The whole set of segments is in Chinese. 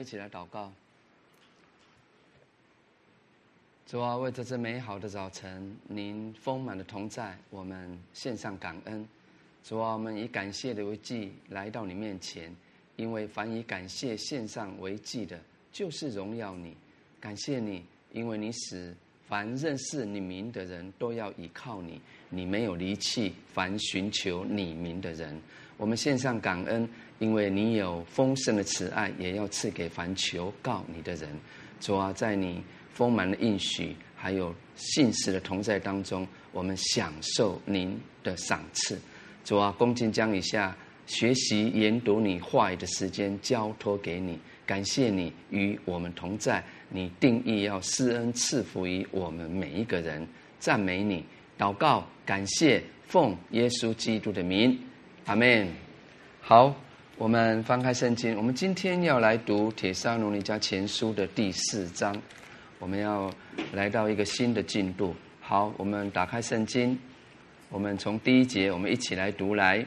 一起来祷告。主啊，为这这美好的早晨，您丰满的同在，我们献上感恩。主啊，我们以感谢的为祭来到你面前，因为凡以感谢献上为祭的，就是荣耀你。感谢你，因为你使凡认识你名的人都要倚靠你，你没有离弃凡寻求你名的人。我们献上感恩，因为你有丰盛的慈爱，也要赐给凡求告你的人。主啊，在你。丰满的应许，还有信实的同在当中，我们享受您的赏赐。主啊，恭敬将以下学习研读你话语的时间交托给你，感谢你与我们同在。你定义要施恩赐福于我们每一个人，赞美你，祷告，感谢，奉耶稣基督的名，阿门。好，我们翻开圣经，我们今天要来读《帖撒罗尼迦前书》的第四章。我们要来到一个新的进度。好，我们打开圣经，我们从第一节，我们一起来读来。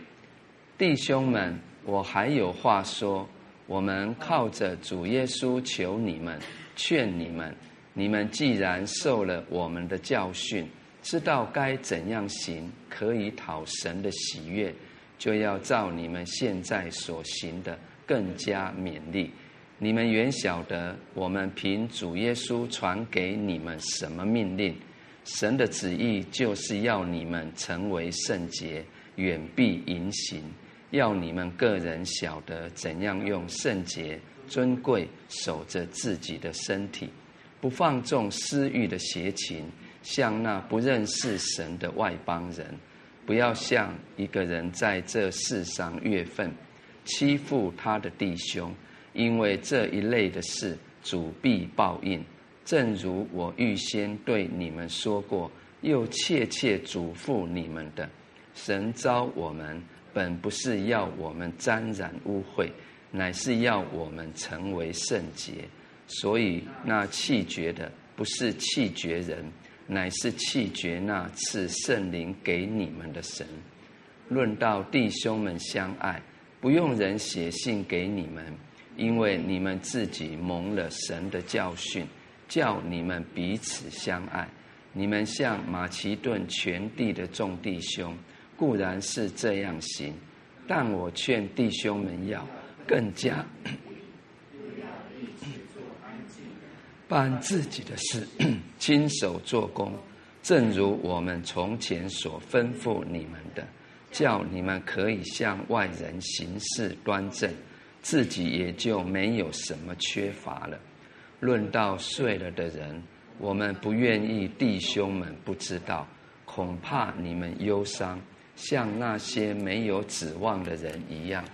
弟兄们，我还有话说，我们靠着主耶稣求你们，劝你们，你们既然受了我们的教训，知道该怎样行，可以讨神的喜悦，就要照你们现在所行的更加勉励。你们原晓得，我们凭主耶稣传给你们什么命令？神的旨意就是要你们成为圣洁，远避淫行；要你们个人晓得怎样用圣洁、尊贵守着自己的身体，不放纵私欲的邪情，像那不认识神的外邦人。不要像一个人在这世上越份，欺负他的弟兄。因为这一类的事，主必报应。正如我预先对你们说过，又切切嘱咐你们的，神召我们，本不是要我们沾染污秽，乃是要我们成为圣洁。所以那弃绝的，不是弃绝人，乃是弃绝那赐圣灵给你们的神。论到弟兄们相爱，不用人写信给你们。因为你们自己蒙了神的教训，叫你们彼此相爱。你们向马其顿全地的众弟兄，固然是这样行，但我劝弟兄们要更加办自己的事，亲手做工，正如我们从前所吩咐你们的，叫你们可以向外人行事端正。自己也就没有什么缺乏了。论到睡了的人，我们不愿意弟兄们不知道，恐怕你们忧伤，像那些没有指望的人一样。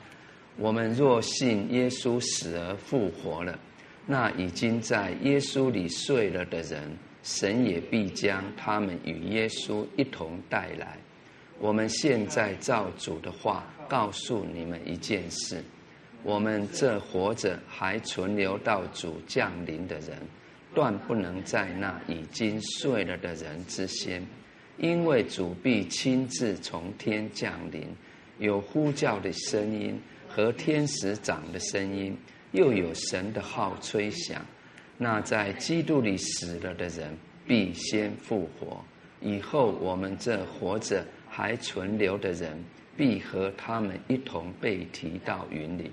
我们若信耶稣死而复活了，那已经在耶稣里睡了的人，神也必将他们与耶稣一同带来。我们现在照主的话告诉你们一件事。我们这活着还存留到主降临的人，断不能在那已经睡了的人之先，因为主必亲自从天降临，有呼叫的声音和天使长的声音，又有神的号吹响。那在基督里死了的人必先复活，以后我们这活着还存留的人，必和他们一同被提到云里。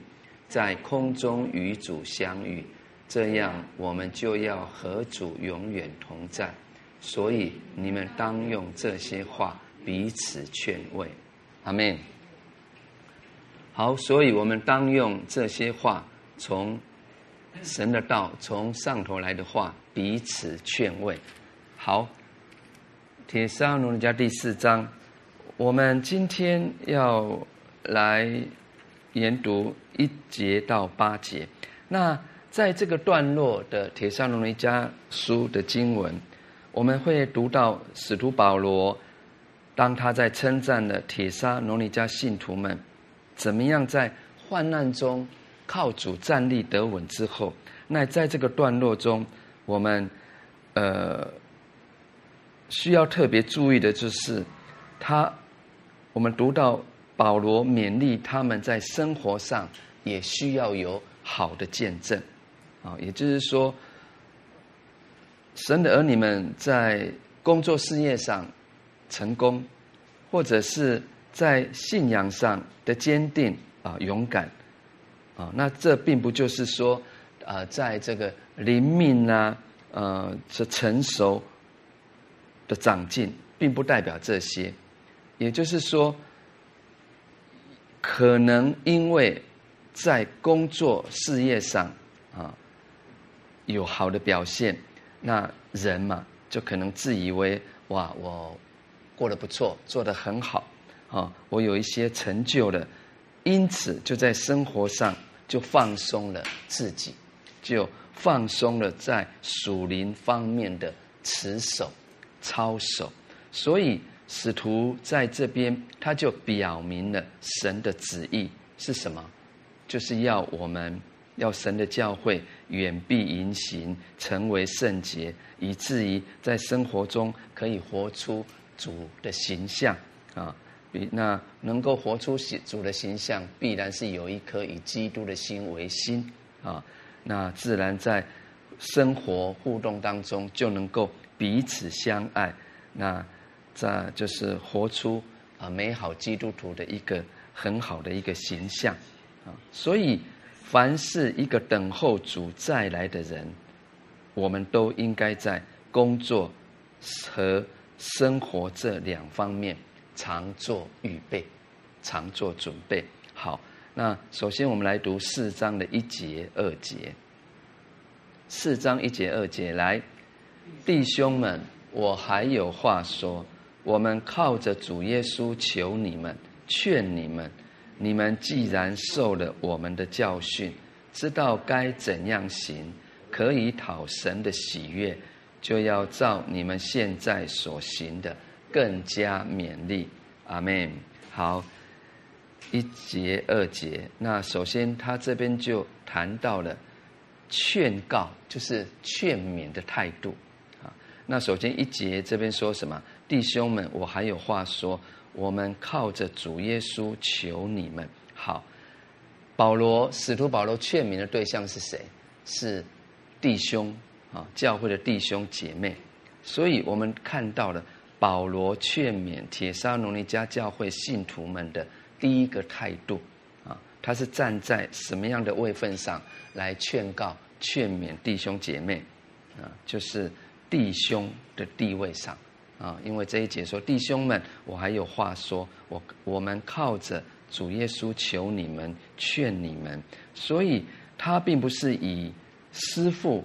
在空中与主相遇，这样我们就要和主永远同在。所以你们当用这些话彼此劝慰。阿门。好，所以我们当用这些话，从神的道，从上头来的话彼此劝慰。好，帖撒罗尼迦第四章，我们今天要来。研读一节到八节，那在这个段落的《帖撒罗尼迦书》的经文，我们会读到使徒保罗，当他在称赞了帖撒罗尼家信徒们怎么样在患难中靠主站立得稳之后，那在这个段落中，我们呃需要特别注意的就是，他我们读到。保罗勉励他们在生活上也需要有好的见证。啊，也就是说，神的儿女们在工作事业上成功，或者是在信仰上的坚定啊、勇敢啊，那这并不就是说，啊，在这个灵命啊，呃，是成熟的长进，并不代表这些。也就是说，可能因为在工作事业上啊有好的表现，那人嘛就可能自以为哇，我过得不错，做得很好啊，我有一些成就了，因此就在生活上就放松了自己，就放松了在属灵方面的持守、操守，所以。使徒在这边，他就表明了神的旨意是什么，就是要我们要神的教会远避淫行，成为圣洁，以至于在生活中可以活出主的形象啊。那能够活出主的形象，必然是有一颗以基督的心为心啊。那自然在生活互动当中就能够彼此相爱。那。这就是活出啊美好基督徒的一个很好的一个形象啊，所以凡是一个等候主再来的人，我们都应该在工作和生活这两方面常做预备，常做准备。好，那首先我们来读四章的一节二节。四章一节二节，来，弟兄们，我还有话说。我们靠着主耶稣求你们，劝你们：你们既然受了我们的教训，知道该怎样行，可以讨神的喜悦，就要照你们现在所行的更加勉励。阿门。好，一节二节。那首先他这边就谈到了劝告，就是劝勉的态度。啊，那首先一节这边说什么？弟兄们，我还有话说。我们靠着主耶稣求你们。好，保罗使徒保罗劝勉的对象是谁？是弟兄啊，教会的弟兄姐妹。所以我们看到了保罗劝勉铁沙罗尼迦教会信徒们的第一个态度啊，他是站在什么样的位份上来劝告、劝勉弟兄姐妹啊？就是弟兄的地位上。啊，因为这一节说，弟兄们，我还有话说，我我们靠着主耶稣求你们，劝你们，所以他并不是以师父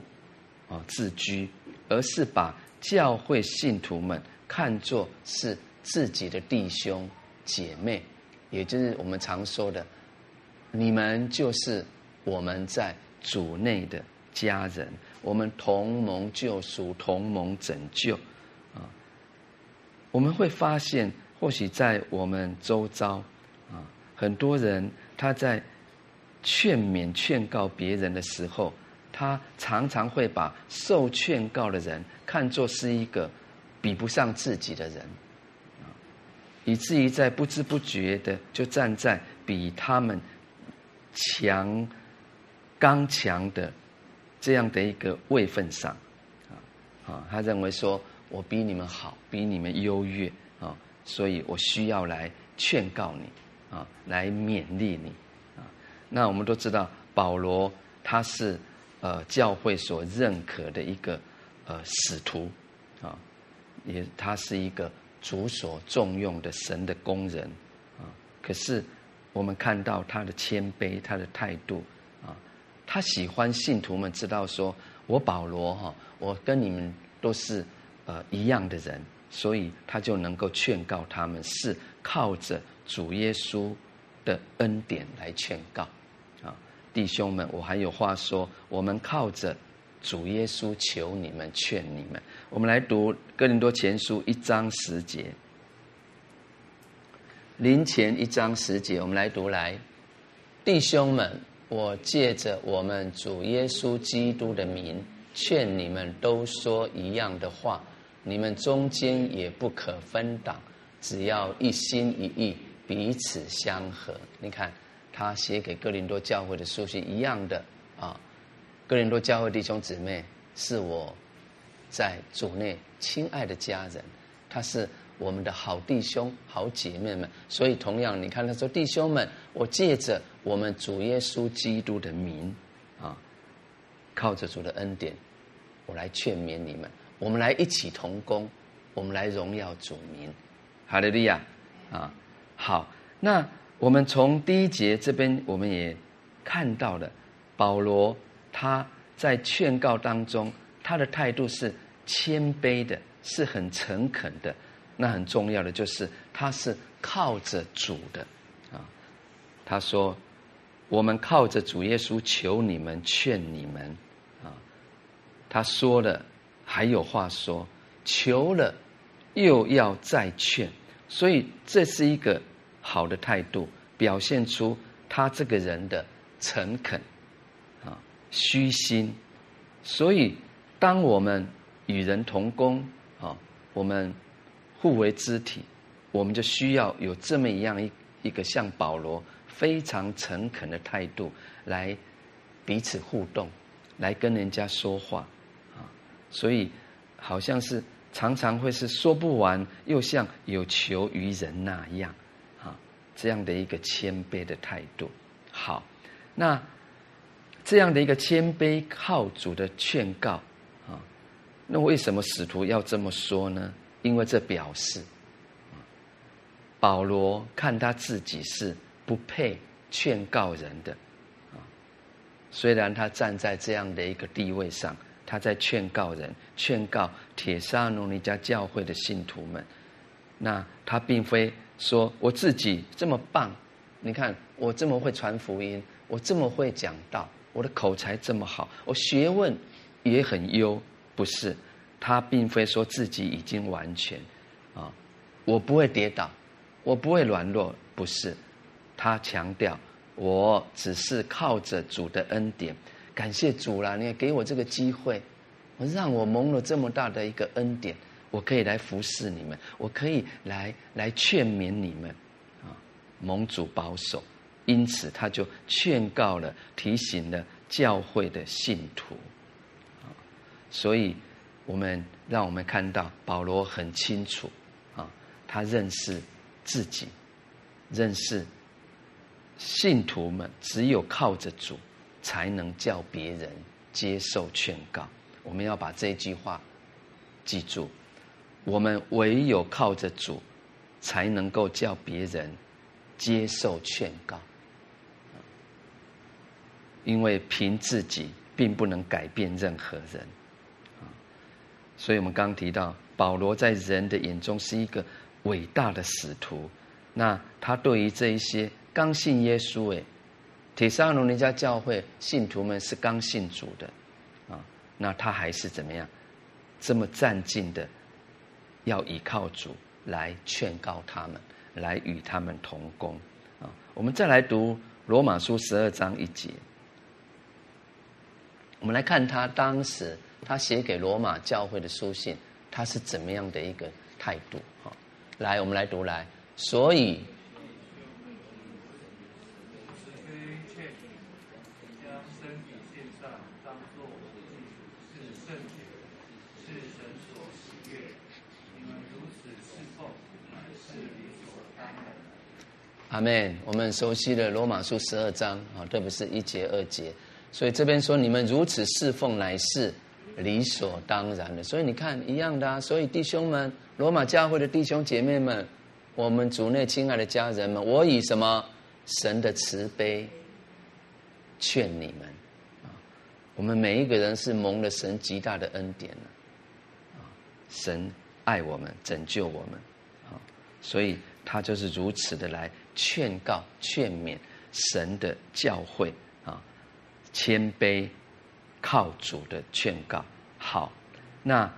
啊自居，而是把教会信徒们看作是自己的弟兄姐妹，也就是我们常说的，你们就是我们在主内的家人，我们同盟救赎，同盟拯救。啊我们会发现，或许在我们周遭，啊，很多人他在劝勉、劝告别人的时候，他常常会把受劝告的人看作是一个比不上自己的人，啊，以至于在不知不觉的就站在比他们强、刚强的这样的一个位分上，啊，啊，他认为说。我比你们好，比你们优越啊，所以我需要来劝告你啊，来勉励你啊。那我们都知道，保罗他是呃教会所认可的一个呃使徒啊，也他是一个主所重用的神的工人啊。可是我们看到他的谦卑，他的态度啊，他喜欢信徒们知道说，我保罗哈，我跟你们都是。呃，一样的人，所以他就能够劝告他们，是靠着主耶稣的恩典来劝告啊，弟兄们，我还有话说，我们靠着主耶稣求你们，劝你们。我们来读哥林多前书一章十节，林前一章十节，我们来读来，弟兄们，我借着我们主耶稣基督的名，劝你们都说一样的话。你们中间也不可分党，只要一心一意，彼此相合。你看，他写给哥林多教会的书信一样的，哥林多教会弟兄姊妹是我在主内亲爱的家人，他是我们的好弟兄、好姐妹们。所以同样，你看他说：“弟兄们，我借着我们主耶稣基督的名啊，靠着主的恩典，我来劝勉你们，我们来一起同工，我们来荣耀主名。”哈利路亚啊！好，那我们从第一节这边，我们也看到了保罗。他在劝告当中，他的态度是谦卑的，是很诚恳的。那很重要的就是，他是靠着主的啊。他说：“我们靠着主耶稣求你们，劝你们啊。”他说了，还有话说，求了又要再劝，所以这是一个好的态度，表现出他这个人的诚恳。虚心，所以当我们与人同工啊，我们互为肢体，我们就需要有这么一样一一个像保罗非常诚恳的态度来彼此互动，来跟人家说话啊。所以好像是常常会是说不完，又像有求于人那样啊，这样的一个谦卑的态度。好，那。这样的一个谦卑靠主的劝告，啊，那为什么使徒要这么说呢？因为这表示，保罗看他自己是不配劝告人的，啊，虽然他站在这样的一个地位上，他在劝告人，劝告帖撒罗尼迦教会的信徒们，那他并非说我自己这么棒，你看我这么会传福音，我这么会讲道。我的口才这么好，我学问也很优，不是？他并非说自己已经完全，啊，我不会跌倒，我不会软弱，不是？他强调，我只是靠着主的恩典，感谢主啦！你也给我这个机会，我让我蒙了这么大的一个恩典，我可以来服侍你们，我可以来来劝勉你们，啊，蒙主保守。因此，他就劝告了、提醒了教会的信徒。所以，我们让我们看到保罗很清楚啊，他认识自己，认识信徒们，只有靠着主，才能叫别人接受劝告。我们要把这句话记住：我们唯有靠着主，才能够叫别人接受劝告。因为凭自己并不能改变任何人，啊，所以我们刚提到保罗在人的眼中是一个伟大的使徒，那他对于这一些刚信耶稣诶，帖撒罗尼家教会信徒们是刚信主的，啊，那他还是怎么样，这么战兢的要依靠主来劝告他们，来与他们同工，啊，我们再来读罗马书十二章一节。我们来看他当时他写给罗马教会的书信，他是怎么样的一个态度？哈，来，我们来读来。所以，阿门。我们熟悉的罗马书十二章啊，特别是一节二节。所以这边说，你们如此侍奉乃是理所当然的。所以你看一样的啊。所以弟兄们，罗马教会的弟兄姐妹们，我们主内亲爱的家人们，我以什么神的慈悲劝你们啊？我们每一个人是蒙了神极大的恩典啊，神爱我们，拯救我们啊，所以他就是如此的来劝告、劝勉神的教会。谦卑、靠主的劝告，好，那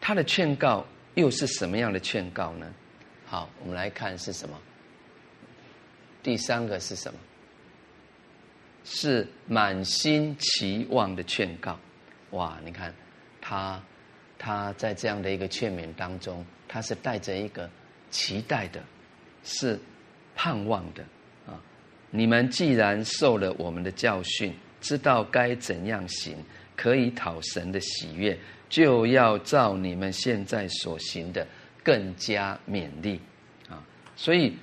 他的劝告又是什么样的劝告呢？好，我们来看是什么。第三个是什么？是满心期望的劝告。哇，你看他他在这样的一个劝勉当中，他是带着一个期待的，是盼望的。你们既然受了我们的教训，知道该怎样行，可以讨神的喜悦，就要照你们现在所行的更加勉励啊！所以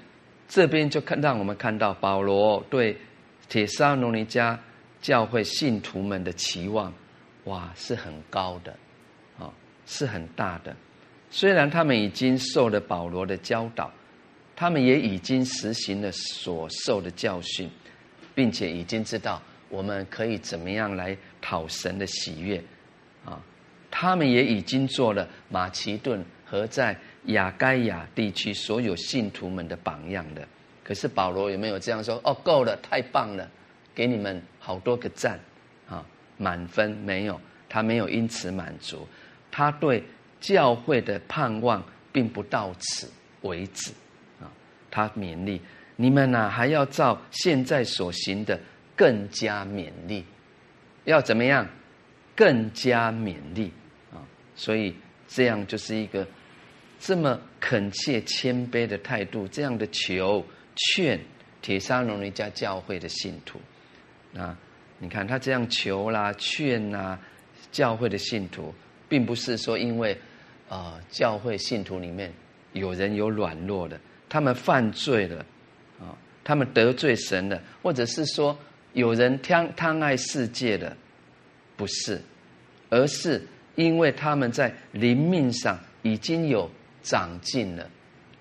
这边就看让我们看到保罗对帖撒罗尼迦教会信徒们的期望，哇，是很高的啊，是很大的。虽然他们已经受了保罗的教导，他们也已经实行了所受的教训，并且已经知道我们可以怎么样来讨神的喜悦，啊，他们也已经做了马其顿和在亚该亚地区所有信徒们的榜样的。可是保罗有没有这样说？哦，够了，太棒了，给你们好多个赞，啊，满分没有？他没有因此满足，他对。教会的盼望并不到此为止，他勉励你们呐，还要照现在所行的更加勉励，要怎么样？更加勉励啊！所以这样就是一个这么恳切谦卑的态度，这样的求劝帖撒罗尼家教会的信徒啊，你看他这样求啦、劝呐，教会的信徒，并不是说因为。啊，教会信徒里面有人有软弱的，他们犯罪了，啊，他们得罪神了，或者是说有人贪贪爱世界的，不是，而是因为他们在灵命上已经有长进了，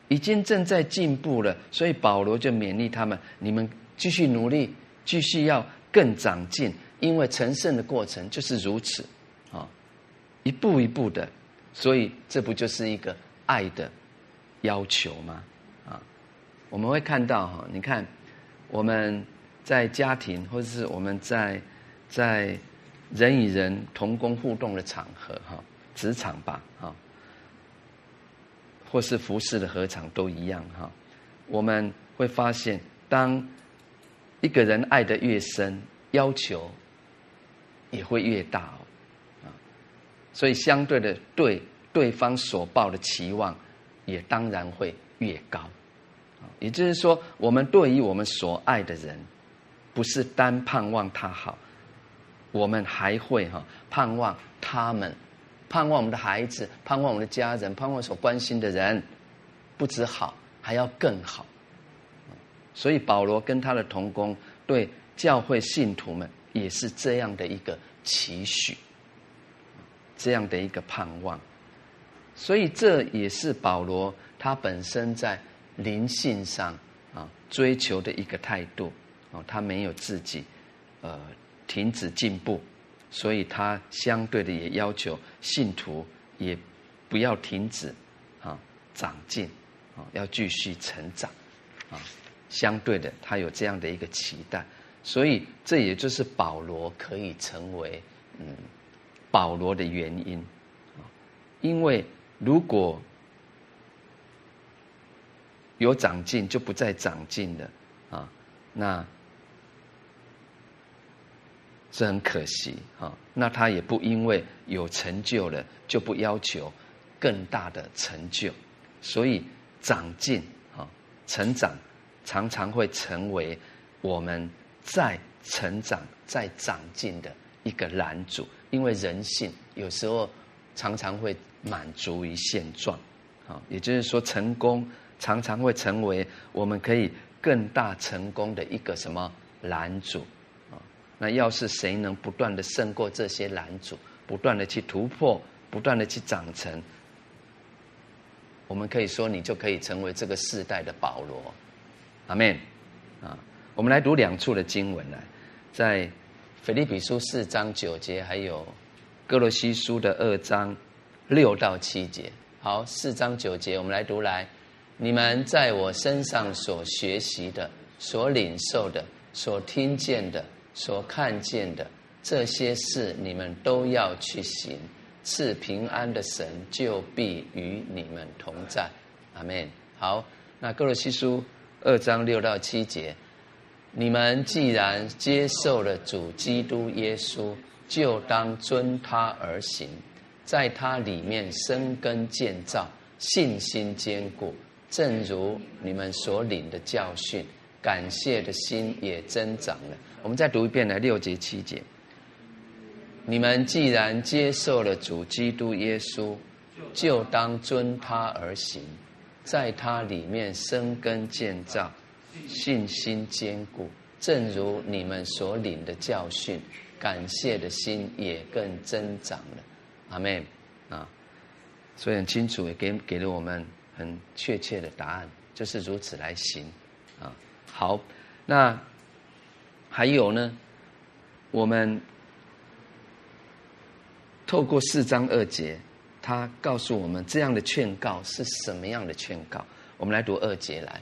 已经正在进步了，所以保罗就勉励他们：你们继续努力，继续要更长进，因为成圣的过程就是如此，啊，一步一步的。所以，这不就是一个爱的要求吗？我们会看到哈，你看我们在家庭，或者是我们在在人与人同工互动的场合，哈，职场吧，哈，或是服侍的合场都一样，哈，我们会发现，当一个人爱得越深，要求也会越大哦。所以，相对的，对对方所抱的期望，也当然会越高。也就是说，我们对于我们所爱的人，不是单盼望他好，我们还会哈盼望他们，盼望我们的孩子，盼望我们的家人，盼望所关心的人，不止好，还要更好。所以，保罗跟他的同工对教会信徒们，也是这样的一个期许。这样的一个盼望，所以这也是保罗他本身在灵性上啊追求的一个态度啊，他没有自己呃停止进步，所以他相对的也要求信徒也不要停止啊长进啊，要继续成长啊，相对的他有这样的一个期待，所以这也就是保罗可以成为嗯。保罗的原因啊，因为如果有长进，就不再长进了啊，那是很可惜啊。那他也不因为有成就了，就不要求更大的成就。所以长进啊，成长常常会成为我们在成长、在长进的一个拦阻。因为人性有时候常常会满足于现状，啊，也就是说，成功常常会成为我们可以更大成功的一个什么拦阻，啊，那要是谁能不断的胜过这些拦阻，不断的去突破，不断的去长成，我们可以说，你就可以成为这个世代的保罗，阿门，啊，我们来读两处的经文来，在。腓立比书四章九节，还有歌罗西书的二章六到七节。好，四章九节，我们来读来。你们在我身上所学习的、所领受的、所听见的、所看见的这些事，你们都要去行。赐平安的神就必与你们同在。阿门。好，那歌罗西书二章六到七节。你们既然接受了主基督耶稣，就当遵他而行，在他里面生根建造，信心坚固。正如你们所领的教训，感谢的心也增长了，我们再读一遍来六节七节。你们既然接受了主基督耶稣，就当遵他而行，在他里面生根建造，信心坚固，正如你们所领的教训，感谢的心也更增长了。阿门啊！所以很清楚，也给给了我们很确切的答案，就是如此来行啊。好，那还有呢，我们。透过四章二节，他告诉我们这样的劝告是什么样的劝告？我们来读二节来。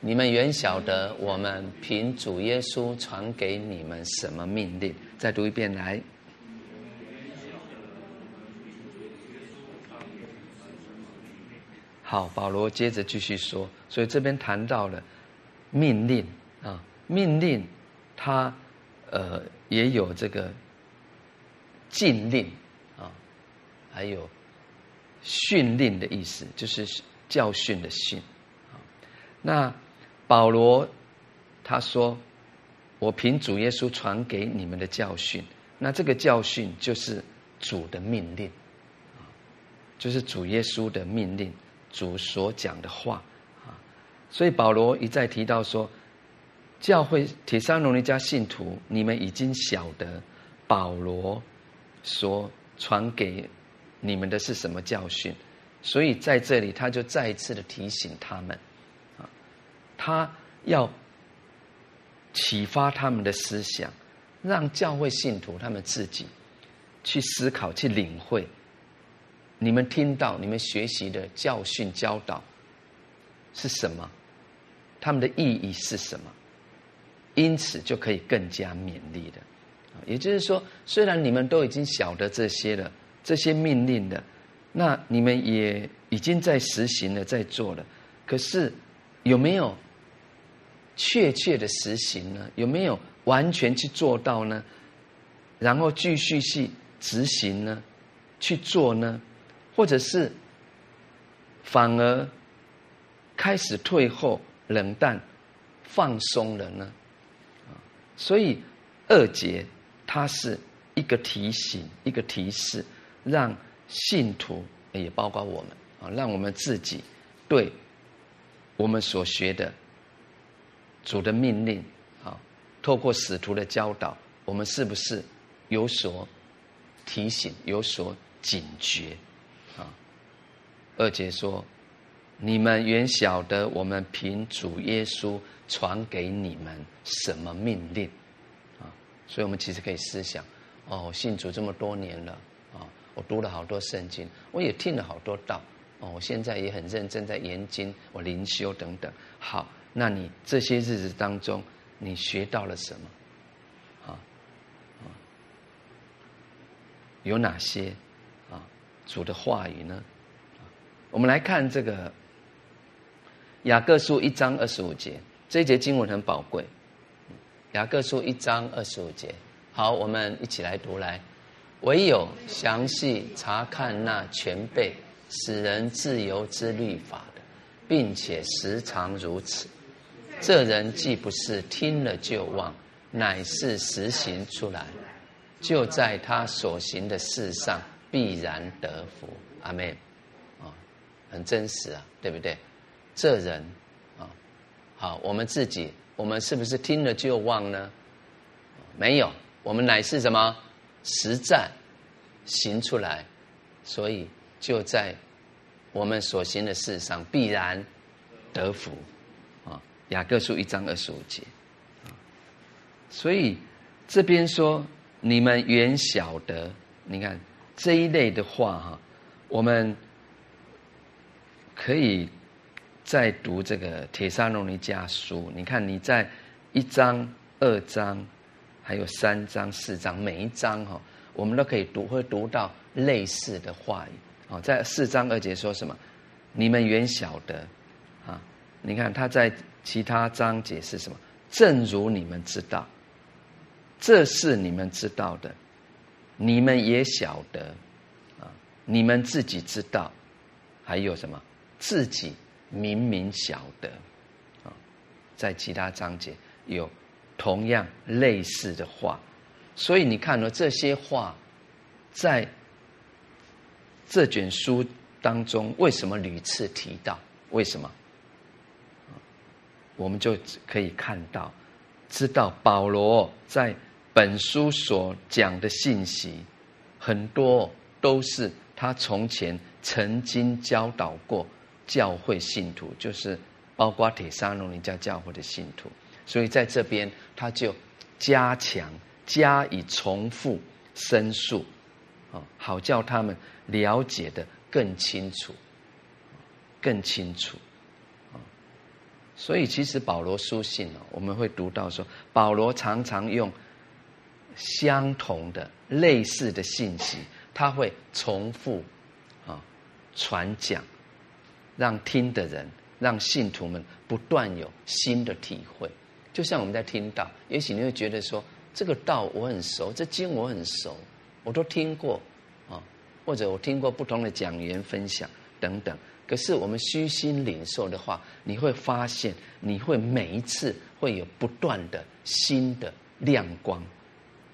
你们原晓得我们凭主耶稣传给你们什么命令？再读一遍来。好，保罗接着继续说，所以这边谈到了命令啊，命令，他呃也有这个禁令啊。还有训令的意思，就是教训的训啊。那保罗他说：“我凭主耶稣传给你们的教训，那这个教训就是主的命令，就是主耶稣的命令，主所讲的话啊。所以保罗一再提到说，教会帖撒罗尼迦信徒，你们已经晓得保罗所传给。”你们的是什么教训？所以在这里，他就再一次的提醒他们，啊，他要启发他们的思想，让教会信徒他们自己去思考、去领会。你们听到、你们学习的教训教导是什么？他们的意义是什么？因此就可以更加勉励的。也就是说，虽然你们都已经晓得这些了。这些命令的，那你们也已经在实行了，在做了。可是有没有确切的实行呢？有没有完全去做到呢？然后继续去执行呢？去做呢？或者是反而开始退后、冷淡、放松了呢？所以二节它是一个提醒，一个提示。让信徒也包括我们啊，让我们自己对我们所学的主的命令啊，透过使徒的教导，我们是不是有所提醒、有所警觉？二节说：“你们原晓得我们凭主耶稣传给你们什么命令啊？”所以，我们其实可以思想：哦，信主这么多年了。啊我读了好多圣经，我也听了好多道，哦，我现在也很认真在研经，我灵修等等。好，那你这些日子当中，你学到了什么？啊啊，有哪些啊？主的话语呢？我们来看这个雅各书一章二十五节，这一节经文很宝贵。雅各书一章二十五节，好，我们一起来读来。唯有详细查看那全备使人自由之律法的，并且时常如此，这人既不是听了就忘，乃是实行出来，就在他所行的事上必然得福。阿门。很真实啊，对不对？这人啊，好，我们自己，我们是不是听了就忘呢？没有，我们乃是什么？实在行出来，所以就在我们所行的事上必然得福啊。雅各书一章二十五节，所以这边说你们原晓得，你看这一类的话哈，我们可以再读这个帖撒罗尼迦书。你看你在一章、二章。还有三章、四章，每一章哈，我们都可以读，会读到类似的话语。哦，在四章二节说什么？你们原晓得啊！你看他在其他章节是什么？正如你们知道，这是你们知道的，你们也晓得啊！你们自己知道，还有什么？自己明明晓得啊！在其他章节有。同样类似的话。所以你看呢，这些话在这卷书当中为什么屡次提到？为什么？我们就可以看到，知道保罗在本书所讲的信息，很多都是他从前曾经教导过教会信徒，就是包括帖撒罗尼迦教会的信徒。所以在这边他就加强。加以重复申述，啊，好叫他们了解得更清楚，更清楚，啊，所以其实保罗书信呢，我们会读到说，保罗常常用相同的、类似的信息，他会重复啊传讲，让听的人、让信徒们不断有新的体会。就像我们在听到，也许你会觉得说。这个道我很熟，这经我很熟，我都听过啊，或者我听过不同的讲员分享等等。可是我们虚心领受的话，你会发现，你会每一次会有不断的新的亮光，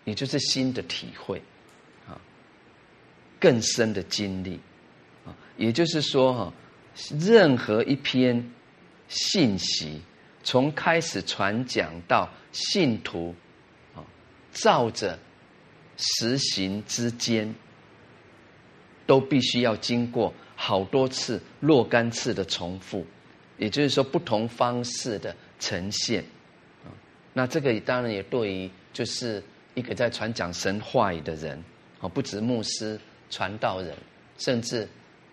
也就是新的体会啊，更深的经历啊。也就是说哈，任何一篇信息从开始传讲到信徒啊。照着实行之间，都必须要经过好多次、若干次的重复，也就是说，不同方式的呈现。啊，那这个当然也对于就是一个在传讲神话语的人，啊，不止牧师、传道人，甚至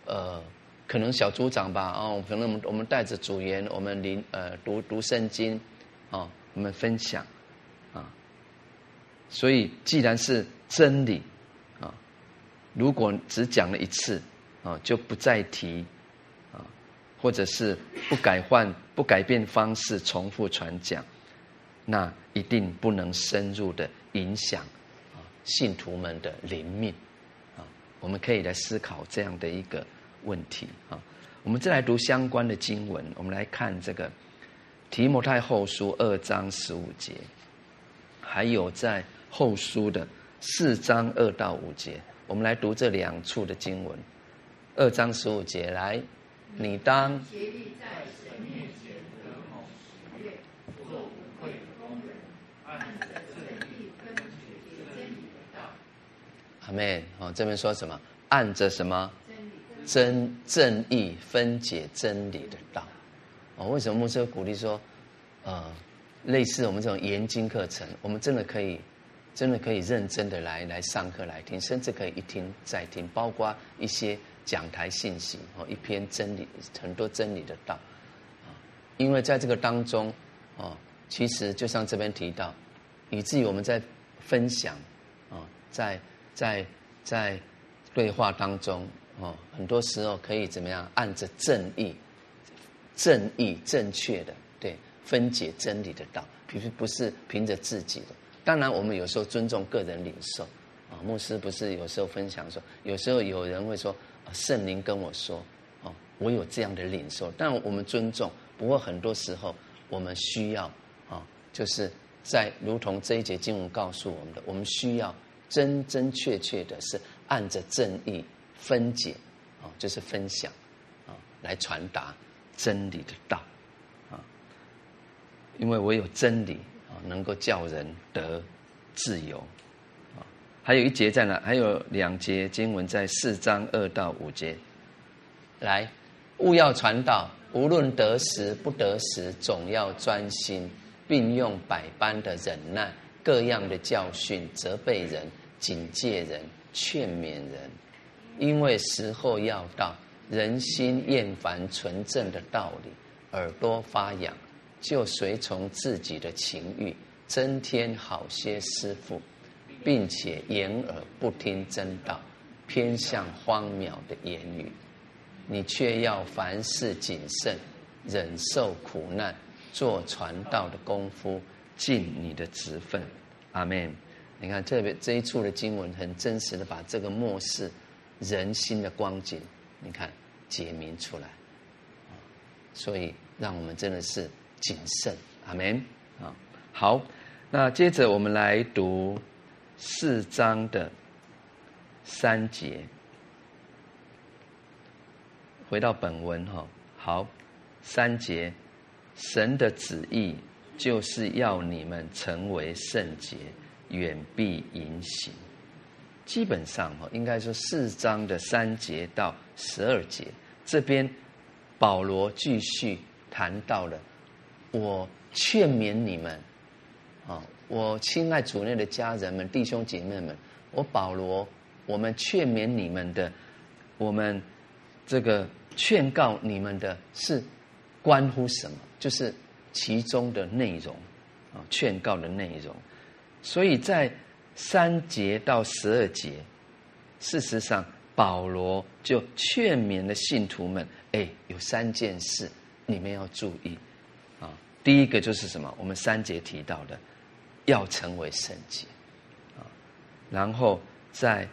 呃，可能小组长吧，哦，可能我们我们带着组员，我们临呃读读圣经，啊，我们分享。啊所以，既然是真理，啊，如果只讲了一次，啊，就不再提，啊，或者是不改换、不改变方式重复传讲，那一定不能深入的影响啊信徒们的灵命，啊，我们可以来思考这样的一个问题啊。我们再来读相关的经文，我们来看这个提摩太后书二章十五节，还有在。后书的四章二到五节，我们来读这两处的经文。二章十五节，来，你当。阿妹。哦，这边说什么？按着什么？真正义分解真理的道。哦，为什么牧师鼓励说，呃，类似我们这种研经课程，我们真的可以。真的可以认真的来来上课来听，甚至可以一听再听，包括一些讲台信息哦，一篇真理很多真理的道啊，因为在这个当中哦，其实就像这边提到，以至于我们在分享啊，在在在对话当中哦，很多时候可以怎么样按着正义、正义正确的对分解真理的道，不是不是凭着自己的。当然，我们有时候尊重个人领受，啊，牧师不是有时候分享说，有时候有人会说，圣灵跟我说，哦，我有这样的领受，但我们尊重。不过很多时候，我们需要，啊，就是在如同这一节经文告诉我们的，我们需要真真确确的是按着正义分解，啊，就是分享，啊，来传达真理的道，啊，因为我有真理。啊能够叫人得自由，啊，还有一节在哪？还有两节经文在四章二到五节。来，务要传道，无论得时不得时，总要专心，并用百般的忍耐、各样的教训责备人、警戒人、劝勉人，因为时候要到，人心厌烦纯正的道理，耳朵发痒。就随从自己的情欲，增添好些师傅，并且掩耳不听真道，偏向荒谬的言语。你却要凡事谨慎，忍受苦难，做传道的功夫，尽你的职分。阿门。你看这边这一处的经文，很真实的把这个末世人心的光景，你看解明出来。所以让我们真的是。谨慎，阿门啊！好，那接着我们来读四章的三节，回到本文哈。好，三节，神的旨意就是要你们成为圣洁，远避淫行。基本上哈，应该说四章的三节到十二节，这边保罗继续谈到了，我劝勉你们。啊，我亲爱主内的家人们、弟兄姐妹们，我保罗，我们劝勉你们的，我们这个劝告你们的是关乎什么？就是其中的内容啊，劝告的内容。所以在三节到十二节，事实上保罗就劝勉了信徒们：哎，有三件事你们要注意啊。第一个就是什么？我们三节提到的。要成为圣洁，啊，然后在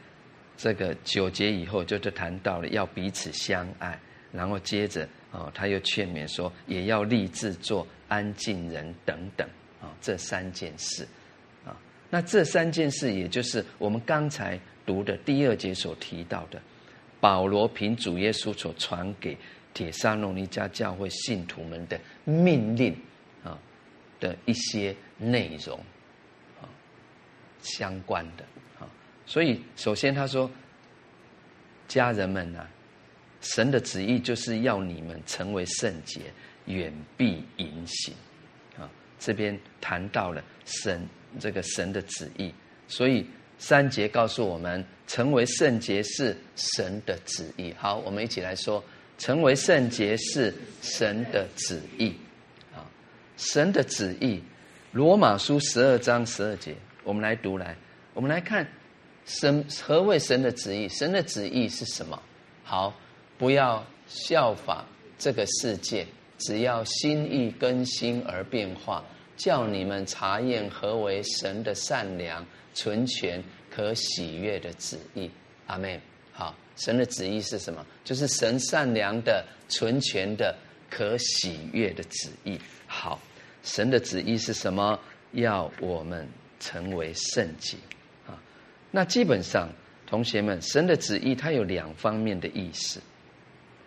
这个九节以后，就是谈到了要彼此相爱，然后接着啊，他又劝勉说，也要立志做安静人等等啊，这三件事，那这三件事，也就是我们刚才读的第二节所提到的，保罗凭主耶稣所传给帖撒罗尼迦教会信徒们的命令啊的一些内容。啊相关的啊，所以首先他说：“家人们啊，神的旨意就是要你们成为圣洁，远避淫行啊。”这边谈到了神这个神的旨意，所以三节告诉我们，成为圣洁是神的旨意。好，我们一起来说：成为圣洁是神的旨意啊！神的旨意，罗马书十二章十二节。我们来读来，我们来看神何谓神的旨意？神的旨意是什么？好，不要效法这个世界，只要心意更新而变化，叫你们查验何为神的善良、纯全、可喜悦的旨意。阿门。好，神的旨意是什么？就是神善良的、纯全的、可喜悦的旨意。好，神的旨意是什么？要我们。成为圣洁啊，那基本上，同学们，神的旨意它有两方面的意思。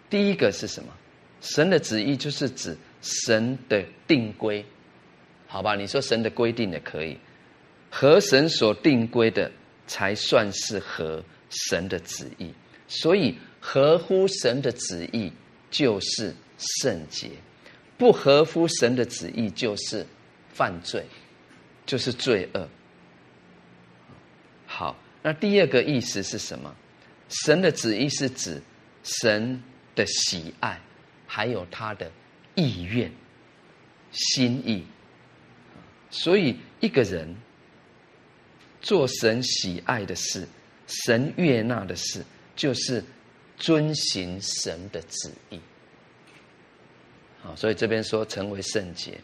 第一个是什么？神的旨意就是指神的定规，好吧？你说神的规定也可以，合神所定规的才算是合神的旨意。所以合乎神的旨意就是圣洁，不合乎神的旨意就是犯罪。就是罪恶。好，那第二个意思是什么？神的旨意是指神的喜爱，还有他的意愿、心意。所以，一个人做神喜爱的事、神悦纳的事，就是遵行神的旨意。好，所以这边说成为圣洁，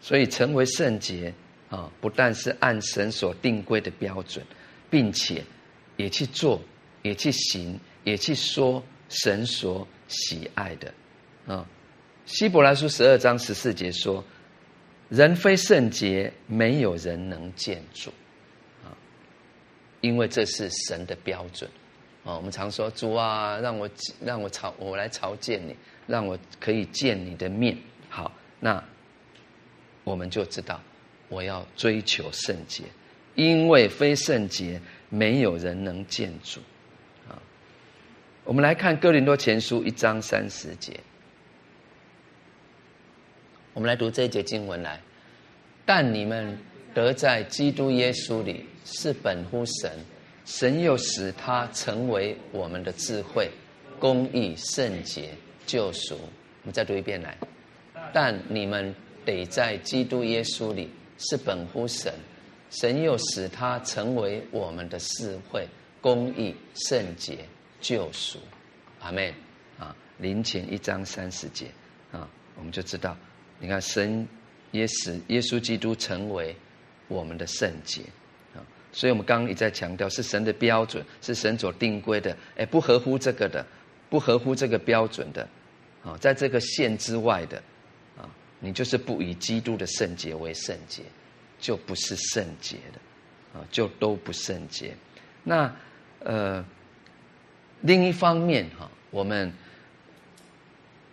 所以成为圣洁。啊，不但是按神所定规的标准，并且也去做，也去行，也去说神所喜爱的。啊，希伯来书十二章十四节说：“人非圣洁，没有人能见主。”啊，因为这是神的标准。啊，我们常说：“主啊，让我让我朝我来朝见你，让我可以见你的面。”好，那我们就知道。我要追求圣洁，因为非圣洁，没有人能见主。啊，我们来看哥林多前书一章三十节，我们来读这一节经文来。但你们得在基督耶稣里是本乎神，神又使他成为我们的智慧、公义、圣洁、救赎。我们再读一遍来。但你们得在基督耶稣里。是本乎神，神又使他成为我们的智慧、公义、圣洁、救赎。阿门。啊，林前一章三十节啊，我们就知道，你看神也使耶稣基督成为我们的圣洁啊。所以我们刚刚一再强调，是神的标准，是神所定规的。哎，不合乎这个的，不合乎这个标准的，啊，在这个线之外的。啊你就是不以基督的圣洁为圣洁，就不是圣洁的，啊，就都不圣洁。那呃，另一方面哈，我们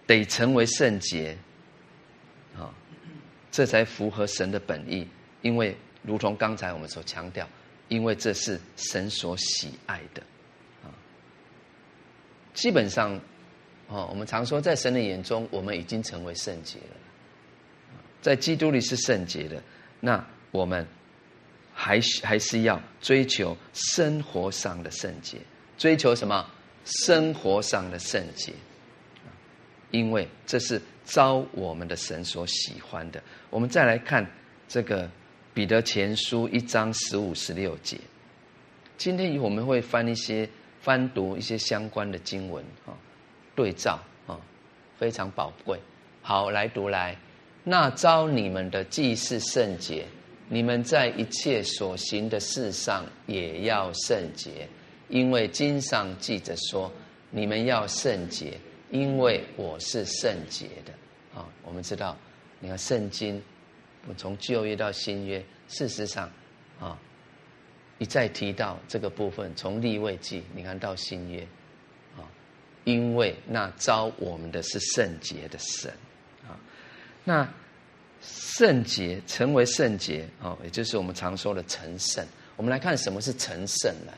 得成为圣洁，这才符合神的本意。因为如同刚才我们所强调，因为这是神所喜爱的，啊，基本上，哦，我们常说在神的眼中，我们已经成为圣洁了，在基督里是圣洁的，那我们。还还是要追求生活上的圣洁，追求什么？生活上的圣洁，因为这是招我们的神所喜欢的。我们再来看这个彼得前书一章十五、十六节。今天我们会翻一些翻读一些相关的经文啊，对照啊，非常宝贵。好，来读来，那招你们的既是圣洁。你们在一切所行的事上也要圣洁，因为经上记着说：“你们要圣洁，因为我是圣洁的。”啊，我们知道，你看圣经，我从旧约到新约，事实上，啊，一再提到这个部分，从立位记，你看到新约，啊，因为那招我们的是圣洁的神，啊，那。圣洁，成为圣洁啊，也就是我们常说的成圣。我们来看什么是成圣来。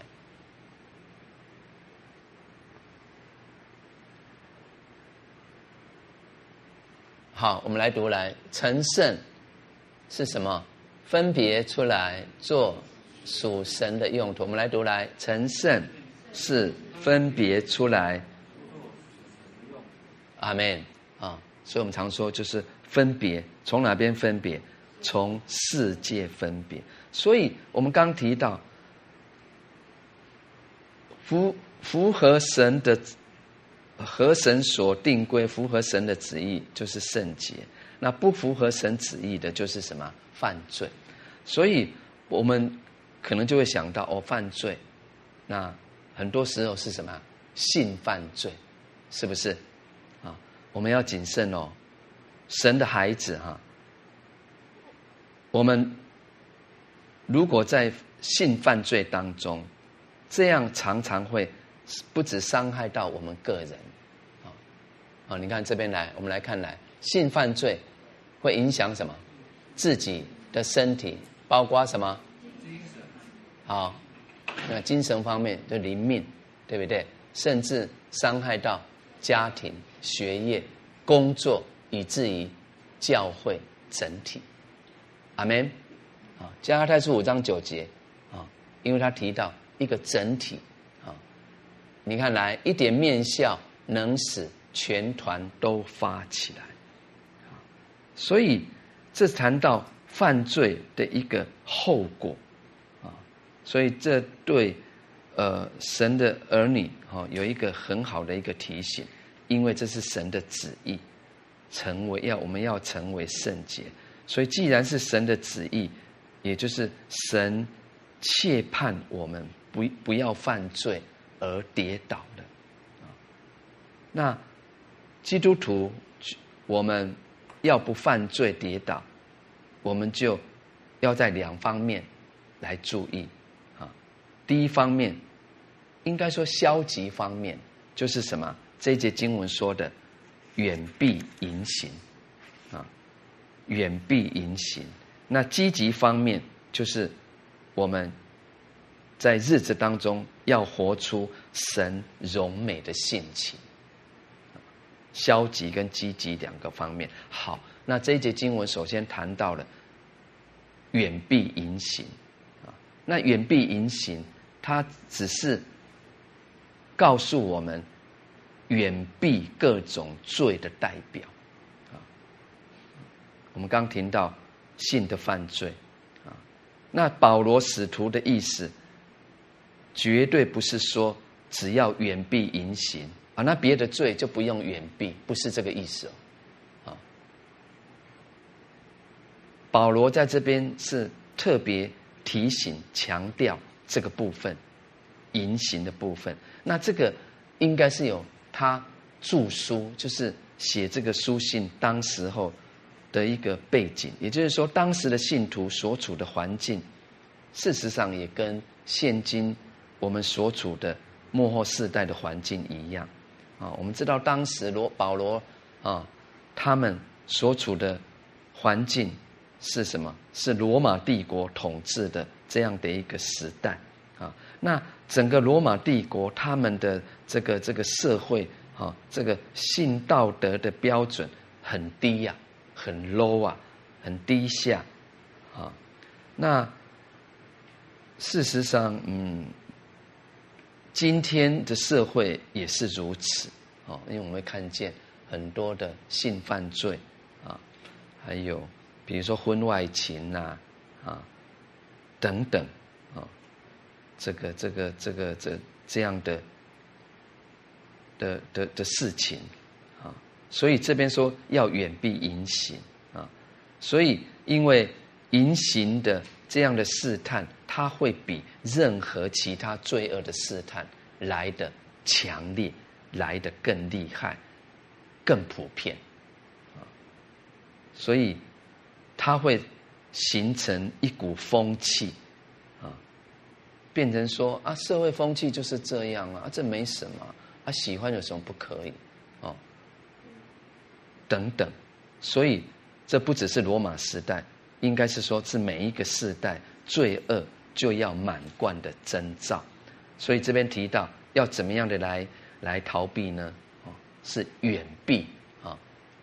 好，我们来读来，成圣是什么？分别出来做属神的用途。我们来读来，成圣是分别出来。阿门啊！所以我们常说就是。分别从哪边分别？从世界分别。所以我们刚提到，符符合神的，合神所定规，符合神的旨意就是圣洁。那不符合神旨意的，就是什么？犯罪。所以我们可能就会想到，哦，犯罪。那很多时候是什么？性犯罪，是不是？啊，我们要谨慎哦。神的孩子哈，我们如果在性犯罪当中，这样常常会不止伤害到我们个人，啊，啊，你看这边来，我们来看来，性犯罪会影响什么？自己的身体，包括什么？精神。好，那精神方面的灵命，对不对？甚至伤害到家庭、学业、工作。以至于教会整体，阿门。啊，加拉太书五章九节啊，因为他提到一个整体，你看来一点面笑能使全团都发起来，所以这谈到犯罪的一个后果啊，所以这对呃神的儿女哈有一个很好的一个提醒，因为这是神的旨意。成为要我们要成为圣洁，所以既然是神的旨意，也就是神切盼我们不不要犯罪而跌倒的。那基督徒，我们要不犯罪跌倒，我们就要在两方面来注意啊。第一方面，应该说消极方面，就是什么？这一节经文说的。远避淫行，啊，远避淫行。那积极方面就是我们在日子当中要活出神荣美的性情。消极跟积极两个方面。好，那这一节经文首先谈到了远避淫行，啊，那远避淫行，它只是告诉我们。远避各种罪的代表，啊，我们刚听到性的犯罪，啊，那保罗使徒的意思，绝对不是说只要远避淫行。啊，那别的罪就不用远避，不是这个意思哦，啊，保罗在这边是特别提醒、强调这个部分，淫行的部分，那这个应该是有。他著书就是写这个书信，当时候的一个背景，也就是说，当时的信徒所处的环境，事实上也跟现今我们所处的幕后世代的环境一样。啊，我们知道当时罗保罗啊，他们所处的环境是什么？是罗马帝国统治的这样的一个时代啊。那整个罗马帝国他们的这个这个社会啊，这个性道德的标准很低呀。很 low 啊，很低下，啊，那事实上，嗯，今天的社会也是如此，哦，因为我们会看见很多的性犯罪，啊，还有比如说婚外情呐，啊，等等，啊，这个这个这个这这样的的的的事情啊。所以这边说要远避淫行啊，所以因为淫行的这样的试探，它会比任何其他罪恶的试探来的强烈，来的更厉害，更普遍啊。所以它会形成一股风气啊，变成说啊，社会风气就是这样啊，这没什么啊，喜欢有什么不可以？哦等等，所以这不只是罗马时代，应该是说是每一个时代罪恶就要满贯的征兆。所以这边提到要怎么样的来来逃避呢？哦，是远避啊，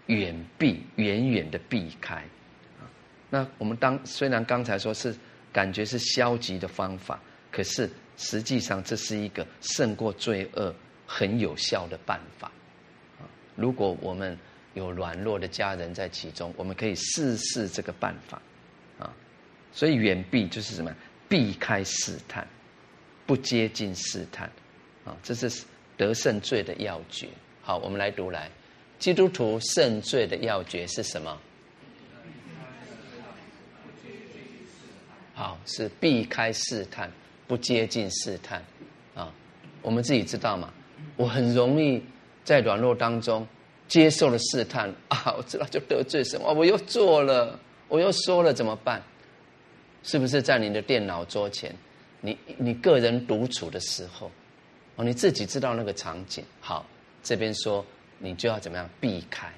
远避，远远的避开。那我们当虽然刚才说是感觉是消极的方法，可是实际上这是一个胜过罪恶很有效的办法啊。如果我们有软弱的家人在其中，我们可以试试这个办法，啊，所以远避就是什么？避开试探，不接近试探，啊，这是得胜罪的要诀。好，我们来读来，基督徒胜罪的要诀是什么？好，是避开试探，不接近试探，啊，我们自己知道嘛，我很容易在软弱当中。接受了试探啊，我知道就得罪什么，我又做了，我又说了，怎么办？是不是在你的电脑桌前，你你个人独处的时候，哦，你自己知道那个场景。好，这边说你就要怎么样避开，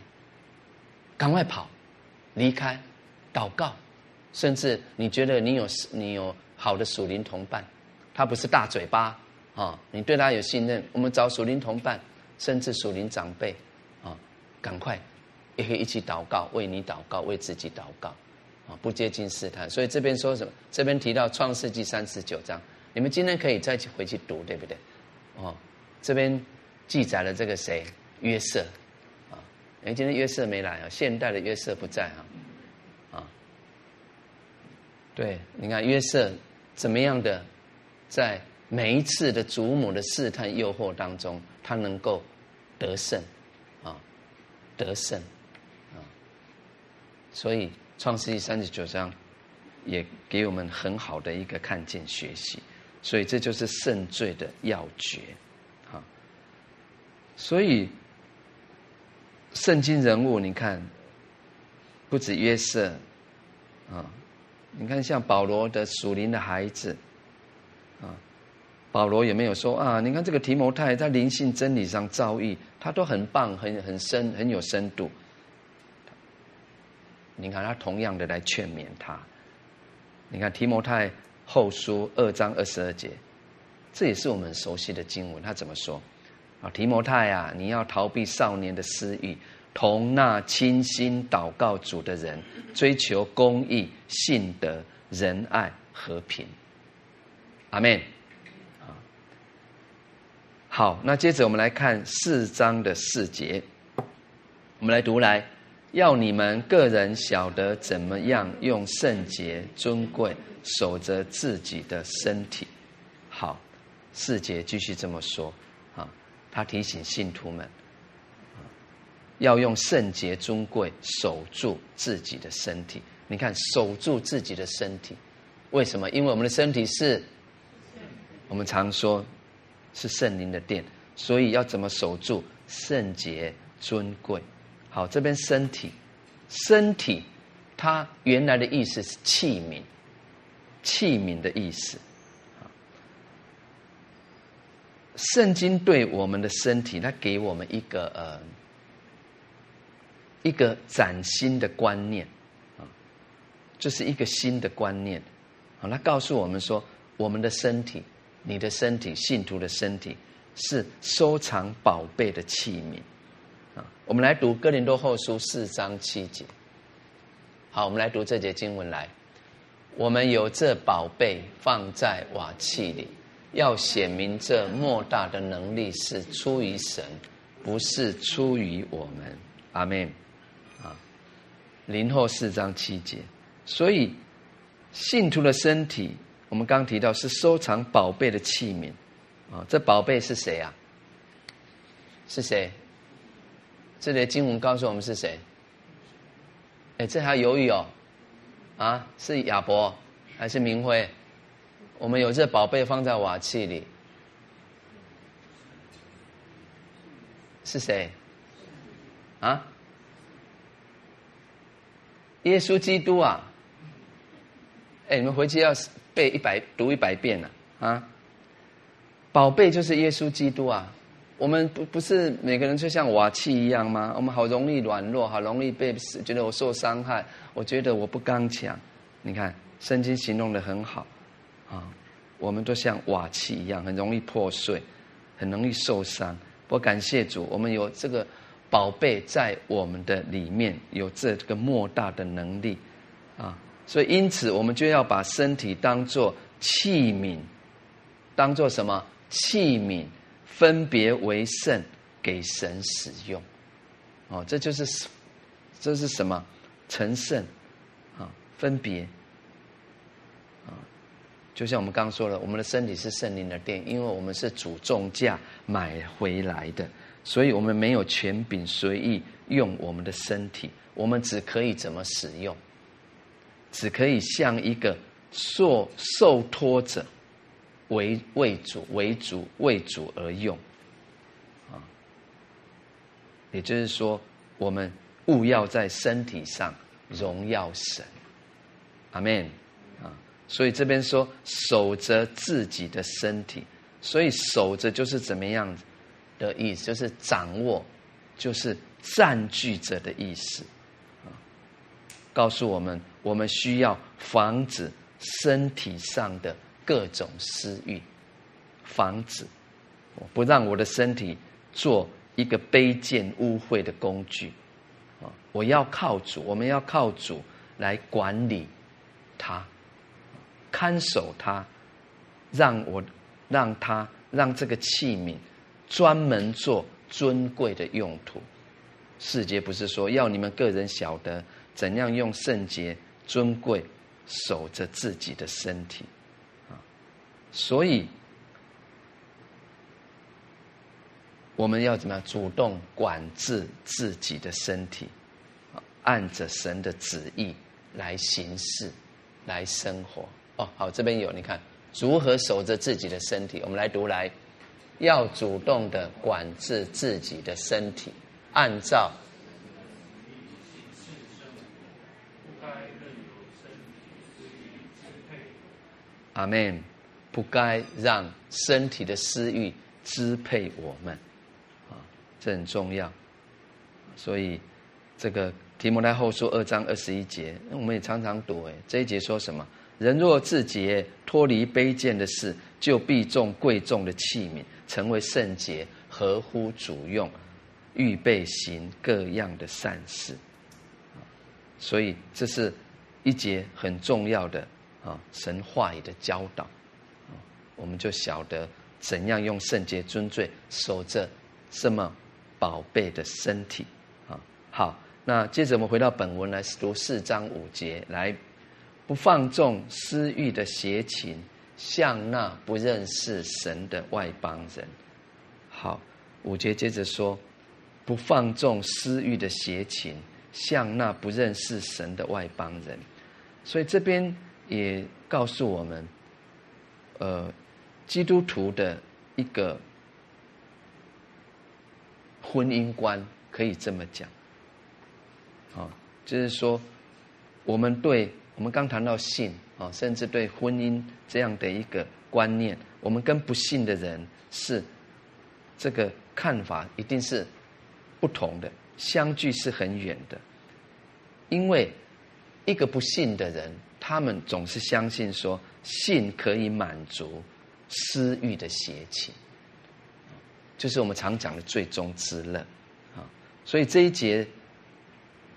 赶快跑，离开，祷告，甚至你觉得你有你有好的属灵同伴，他不是大嘴巴啊，哦，你对他有信任，我们找属灵同伴，甚至属灵长辈啊。赶快，也可以一起祷告，为你祷告，为自己祷告，不接近试探。所以这边说什么？这边提到创世纪三十九章，你们今天可以再去回去读，对不对？哦，这边记载了这个谁？约瑟，啊，哎，今天约瑟没来啊，现代的约瑟不在啊，啊，对，你看约瑟怎么样的，在每一次的祖母的试探诱惑当中，他能够得胜。啊得胜，啊，所以创世记三十九章也给我们很好的一个看见学习，所以这就是胜罪的要诀，啊，所以圣经人物你看，不止约瑟，啊，你看像保罗的属灵的孩子，啊，保罗有没有说啊？你看这个提摩太在灵性真理上造诣。他都很棒，很很深，很有深度。你看他同样的来劝勉他。你看提摩太后书二章二十二节，这也是我们熟悉的经文。他怎么说？啊，提摩太啊，你要逃避少年的私欲，同那倾心祷告主的人，追求公义、信德、仁爱、和平。阿门。好，那接着我们来看四章的四节，我们来读来，要你们个人晓得怎么样用圣洁尊贵守着自己的身体。好，四节继续这么说啊，他提醒信徒们，要用圣洁尊贵守住自己的身体。你看，守住自己的身体，为什么？因为我们的身体是，我们常说。是圣灵的殿，所以要怎么守住圣洁尊贵？好，这边身体身体，它原来的意思是器皿，器皿的意思。圣经对我们的身体，它给我们一个呃一个崭新的观念啊，这是一个新的观念啊。它告诉我们说，我们的身体，你的身体，信徒的身体，是收藏宝贝的器皿啊。我们来读哥林多后书四章七节。好，我们来读这节经文来。我们有这宝贝放在瓦器里。要显明这莫大的能力是出于神，不是出于我们。阿门。啊，林后四章七节。所以，信徒的身体，我们刚提到是收藏宝贝的器皿。啊，这宝贝是谁啊？是谁？这里的经文告诉我们是谁？哎，这还犹豫哦？啊，是亚伯还是明辉？我们有这宝贝放在瓦器里，是谁？啊？耶稣基督啊！哎，你们回去要背一百读一百遍了啊！宝贝就是耶稣基督啊！我们不不是每个人就像瓦器一样吗？我们好容易软弱，好容易被觉得我受伤害，我觉得我不刚强。你看，圣经形容得很好。啊，我们都像瓦器一样，很容易破碎，很容易受伤。我感谢主，我们有这个宝贝在我们的里面，有这个莫大的能力啊！所以，因此，我们就要把身体当作器皿，当作什么器皿，分别为圣，给神使用。哦，这就是这是什么？成圣啊，分别啊。就像我们刚刚说了，我们的身体是圣灵的殿，因为我们是主重价买回来的，所以我们没有权柄随意用我们的身体，我们只可以怎么使用？只可以像一个受受托者为为主为主为主而用，啊，也就是说，我们务要在身体上荣耀神，阿门。啊所以这边说守着自己的身体，所以守着就是怎么样的意思？就是掌握，就是占据着的意思。啊，告诉我们，我们需要防止身体上的各种私欲，防止我，不让我的身体做一个卑贱污秽的工具。啊，我要靠主，我们要靠主来管理它。看守它，让我让它让这个器皿专门做尊贵的用途。世界不是说要你们个人晓得怎样用圣洁尊贵守着自己的身体，所以我们要怎么样主动管制自己的身体，按着神的旨意来行事，来生活。哦，好，这边有，你看如何守着自己的身体？我们来读来，要主动的管制自己的身体，按照。阿门，不该让身体的私欲支配我们，啊，这很重要。所以这个提摩太后书二章二十一节，我们也常常读，哎，这一节说什么？人若自洁，脱离卑贱的事，就必重贵重的器皿，成为圣洁，合乎主用，预备行各样的善事。所以这是一节很重要的啊神话语的教导。我们就晓得怎样用圣洁尊贵守着这么宝贝的身体啊。好，那接着我们回到本文来读四章五节来。不放纵私欲的邪情，像那不认识神的外邦人。好，五节接着说，不放纵私欲的邪情，像那不认识神的外邦人。所以这边也告诉我们，呃，基督徒的一个婚姻观，可以这么讲。啊，就是说，我们对我们刚谈到信啊，甚至对婚姻这样的一个观念，我们跟不信的人是这个看法一定是不同的，相距是很远的。因为一个不信的人，他们总是相信说，信可以满足私欲的邪情，就是我们常讲的最终之乐啊。所以这一节。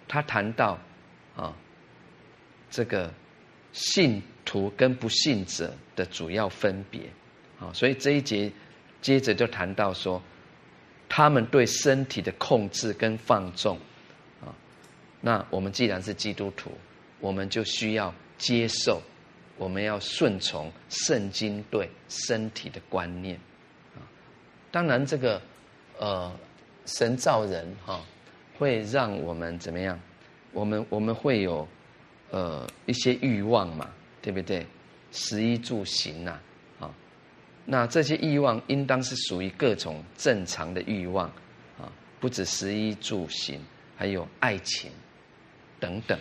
他谈到，啊，这个信徒跟不信者的主要分别，啊，所以这一节接着就谈到说，他们对身体的控制跟放纵，啊，那我们既然是基督徒，我们就需要接受，我们要顺从圣经对身体的观念，啊，当然这个，呃，神造人哈。会让我们怎么样？我们我们会有呃一些欲望嘛，对不对？食衣住行呐，啊，那这些欲望应当是属于各种正常的欲望啊，不止食衣住行，还有爱情等等。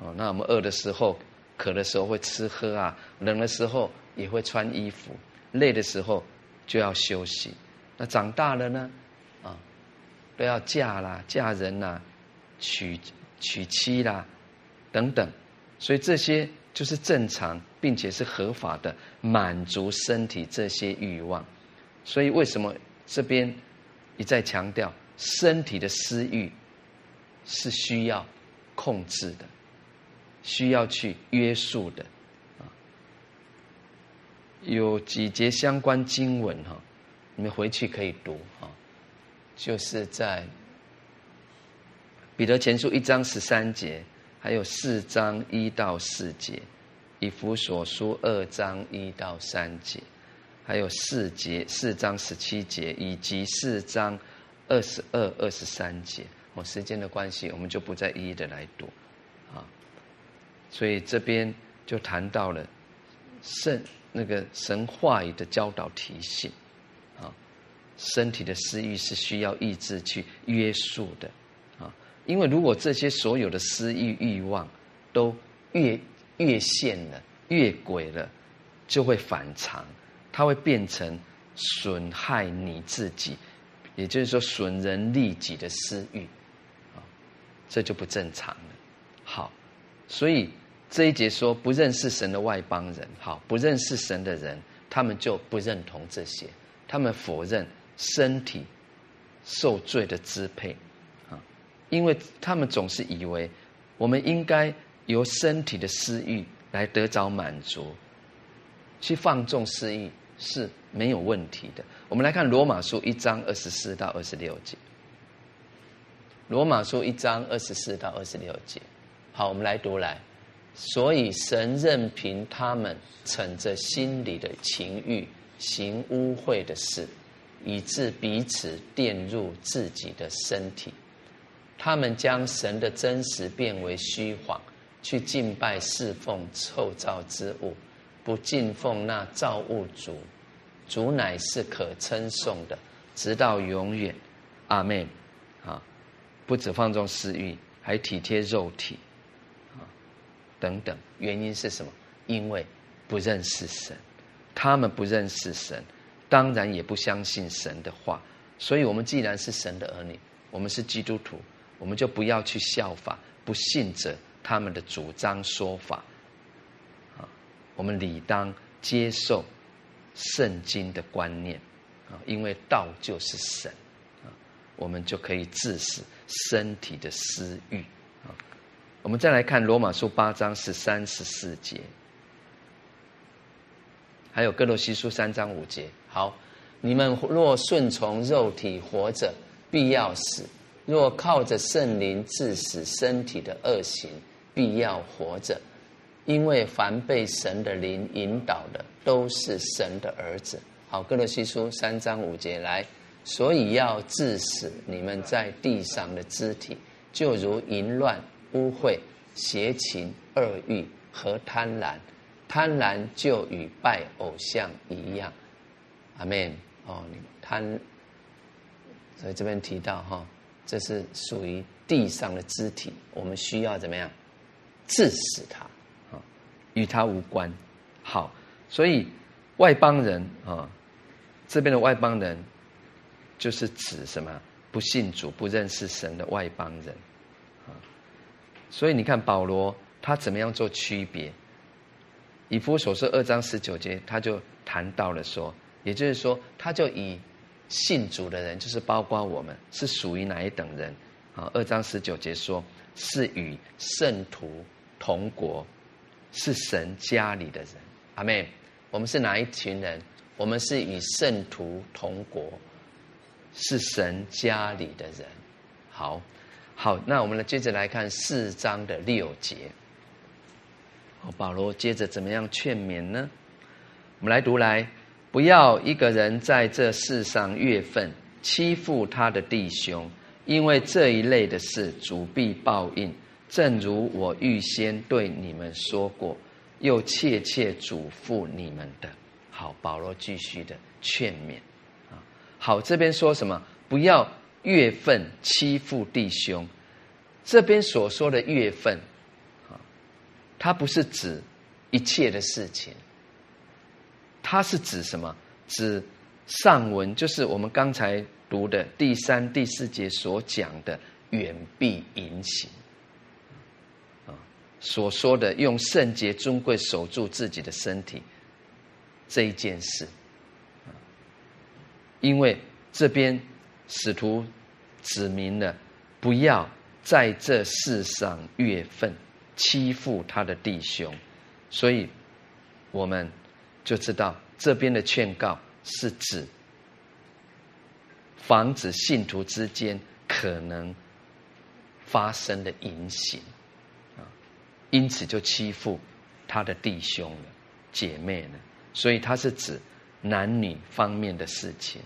哦，那我们饿的时候、渴的时候会吃喝啊，冷的时候也会穿衣服，累的时候就要休息。那长大了呢？啊都要嫁啦，嫁人啦，娶娶妻啦，等等，所以这些就是正常并且是合法的满足身体这些欲望。所以为什么这边一再强调身体的私欲是需要控制的，需要去约束的啊？有几节相关经文哈，你们回去可以读哈。就是在彼得前书一章十三节，还有四章一到四节，以弗所书二章一到三节，还有四节四章十七节，以及四章二十二、二十三节。哦时间的关系，我们就不再一一的来读。所以这边就谈到了圣那个神话语的教导提醒。啊身体的私欲是需要意志去约束的，啊，因为如果这些所有的私欲欲望都越越线了、越轨了，就会反常，它会变成损害你自己，也就是说损人利己的私欲，啊，这就不正常了。好，所以这一节说不认识神的外邦人，好，不认识神的人，他们就不认同这些，他们否认。身体受罪的支配啊，因为他们总是以为我们应该由身体的私欲来得着满足，去放纵私欲是没有问题的。我们来看罗马书一章二十四到二十六节。罗马书一章二十四到二十六节，好，我们来读来。所以神任凭他们逞着心里的情欲行污秽的事。以致彼此玷入自己的身体，他们将神的真实变为虚谎，去敬拜侍奉臭造之物，不敬奉那造物主。主乃是可称颂的，直到永远。阿门。啊，不止放纵私欲，还体贴肉体，等等。原因是什么？因为不认识神，他们不认识神。当然也不相信神的话，所以我们既然是神的儿女，我们是基督徒，我们就不要去效法不信者他们的主张说法，啊，我们理当接受圣经的观念，啊，因为道就是神，啊，我们就可以致使身体的私欲，我们再来看罗马书八章十三十四节。还有哥罗西书三章五节，好，你们若顺从肉体活着，必要死；若靠着圣灵致死身体的恶行，必要活着。因为凡被神的灵引导的，都是神的儿子。好，哥罗西书三章五节来，所以要致死你们在地上的肢体，就如淫乱、污秽、邪情、恶欲和贪婪。贪婪就与拜偶像一样，阿门。哦，你贪，所以这边提到哈，这是属于地上的肢体，我们需要怎么样治死他啊？与他无关。好，所以外邦人啊，这边的外邦人就是指什么？不信主、不认识神的外邦人。所以你看保罗他怎么样做区别？以弗所书二章十九节，他就谈到了说，也就是说，他就以。信主的人就是包括我们，是属于哪一等人？啊，二章十九节说，是与圣徒同国，是神家里的人。阿妹，我们是哪一群人？我们是与圣徒同国，是神家里的人。好，好，那我们来接着来看四章的六节。好保罗接着怎么样劝勉呢？我们来读来。不要一个人在这世上越份欺负他的弟兄，因为这一类的事主必报应。正如我预先对你们说过，又切切嘱咐你们的。好，保罗继续的劝勉啊。好，这边说什么？不要月份欺负弟兄。这边所说的月份啊，它不是指一切的事情。它是指什么？指上文，就是我们刚才读的第三、第四节所讲的远避淫行啊，所说的用圣洁尊贵守住自己的身体这一件事。因为这边使徒指明了，不要在这世上越分欺负他的弟兄，所以我们。就知道这边的劝告是指防止信徒之间可能发生的淫行啊，因此就欺负他的弟兄了、姐妹了，所以他是指男女方面的事情，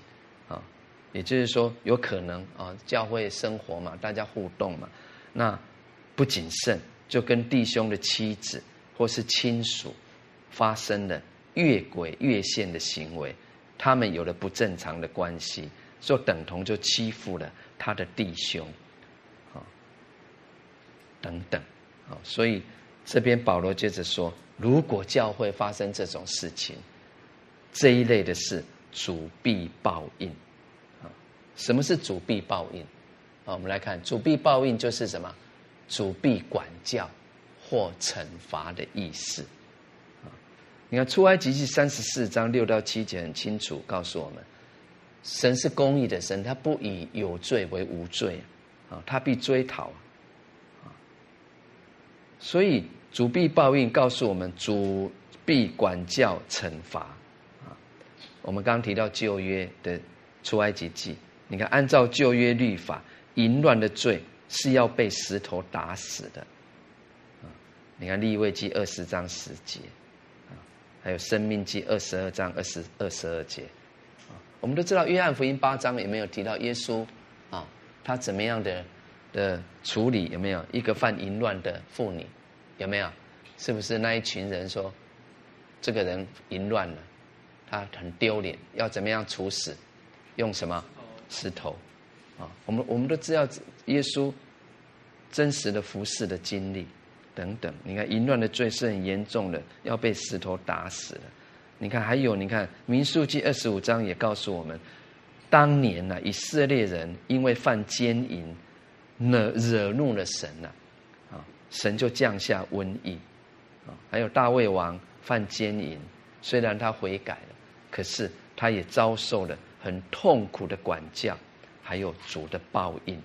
也就是说有可能啊，教会生活嘛，大家互动嘛，那不谨慎就跟弟兄的妻子或是亲属发生了。越轨越线的行为，他们有了不正常的关系，就等同就欺负了他的弟兄，啊，等等，啊，所以这边保罗接着说，如果教会发生这种事情，这一类的事，主必报应，什么是主必报应？啊，我们来看，主必报应就是什么？主必管教或惩罚的意思。你看出埃及记三十四章六到七节很清楚告诉我们，神是公义的神，他不以有罪为无罪啊，他必追讨啊。所以主必报应，告诉我们主必管教惩罚啊。我们刚刚提到旧约的出埃及记，你看按照旧约律法，淫乱的罪是要被石头打死的。你看利未记二十章十节。还有《生命记》二十二章二十二十二节，我们都知道《约翰福音》八章有没有提到耶稣啊？他怎么样的的处理？有没有一个犯淫乱的妇女？有没有？是不是那一群人说这个人淫乱了，他很丢脸，要怎么样处死？用什么石头？啊，我们我们都知道耶稣真实的服侍的经历。等等，你看淫乱的罪是很严重的，要被石头打死了。你看还有，你看民数记二十五章也告诉我们，当年呢、啊，以色列人因为犯奸淫，惹惹怒了神呐，啊，神就降下瘟疫。啊，还有大卫王犯奸淫，虽然他悔改了，可是他也遭受了很痛苦的管教，还有主的报应。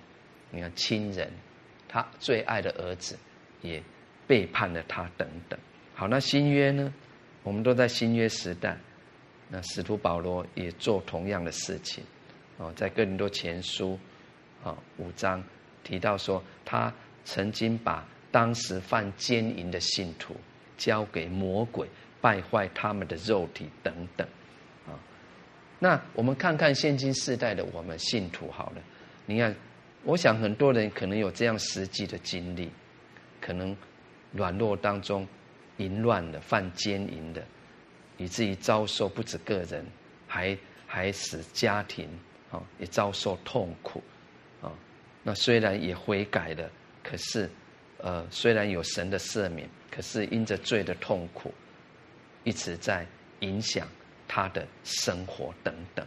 你看亲人，他最爱的儿子也。背叛了他等等，好，那新约呢？我们都在新约时代，那使徒保罗也做同样的事情，哦，在哥林多前书啊五章提到说，他曾经把当时犯奸淫的信徒交给魔鬼，败坏他们的肉体等等，那我们看看现今世代的我们信徒好了，你看，我想很多人可能有这样实际的经历，可能。软弱当中，淫乱的、犯奸淫的，以至于遭受不止个人，还还使家庭啊也遭受痛苦啊。那虽然也悔改了，可是，呃，虽然有神的赦免，可是因着罪的痛苦，一直在影响他的生活等等。